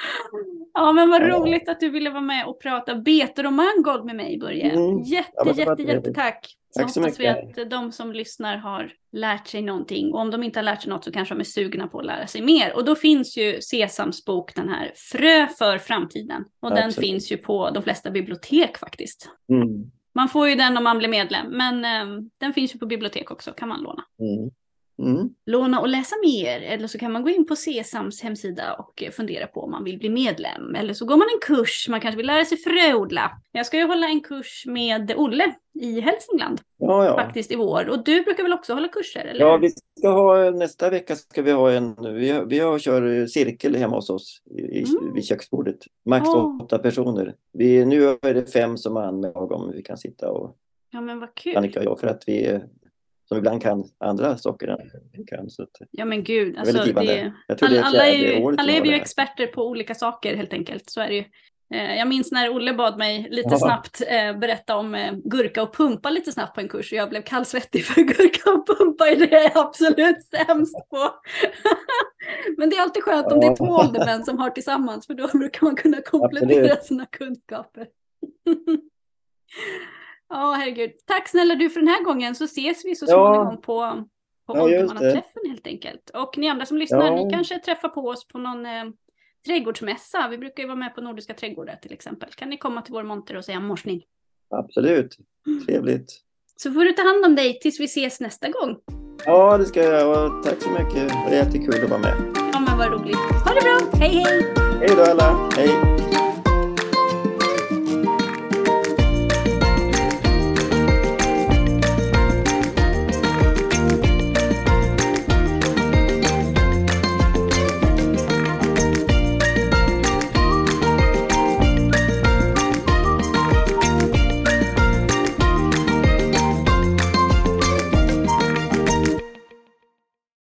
Ja, men vad roligt att du ville vara med och prata betor och mangold med mig, Börje. Mm. Jätte, Ja, jätte, jättetack. Så Tack så hoppas vi mycket. att de som lyssnar har lärt sig någonting. Och om de inte har lärt sig något så kanske de är sugna på att lära sig mer. Och då finns ju Sesams bok, den här Frö för framtiden. Och den Absolut. finns ju på de flesta bibliotek faktiskt. Mm. Man får ju den om man blir medlem, men eh, den finns ju på bibliotek också, kan man låna. Mm. Mm. låna och läsa mer. Eller så kan man gå in på Sesams hemsida och eh, fundera på om man vill bli medlem. Eller så går man en kurs, man kanske vill lära sig fröodla. Jag ska ju hålla en kurs med Olle i Hälsingland Ja, ja. faktiskt i vår. Och du brukar väl också hålla kurser? Eller? Ja, vi ska ha, nästa vecka ska vi ha en, vi, har- vi har, kör cirkel hemma hos oss i, Mm. vid köksbordet. Max Åh. åtta personer. Vi, nu är det fem som har anmält om vi kan sitta och ja men vad kul. Annika och jag för att vi som ibland kan andra saker än kan. Så Ja men gud. Alltså, det, alla, det är alla är ju, alla är vi ju experter på olika saker helt enkelt. Så är det ju. Eh, Jag minns när Olle bad mig lite snabbt eh, berätta om eh, gurka och pumpa lite snabbt på en kurs och jag blev kallsvettig för gurka och pumpa är det jag är absolut sämst på. Men det är alltid skönt om det är två åldermän som har tillsammans för då brukar man kunna komplettera Absolut. sina kunskaper. Ja, herregud. Tack snälla du för den här gången så ses vi så Ja. småningom på, på Ja, just det. åldermannaträffen helt enkelt. Och ni andra som lyssnar, Ja. ni kanske träffar på oss på någon eh, trädgårdsmässa. Vi brukar ju vara med på Nordiska trädgårdar till exempel. Kan ni komma till vår monter och säga morsning? Absolut. Trevligt. Så får du ta hand om dig tills vi ses nästa gång. Ja, det ska jag. Och tack så mycket. Det är jättekul att vara med. Ja men vad roligt. Ha det bra, hej hej! Hej då alla. Hej.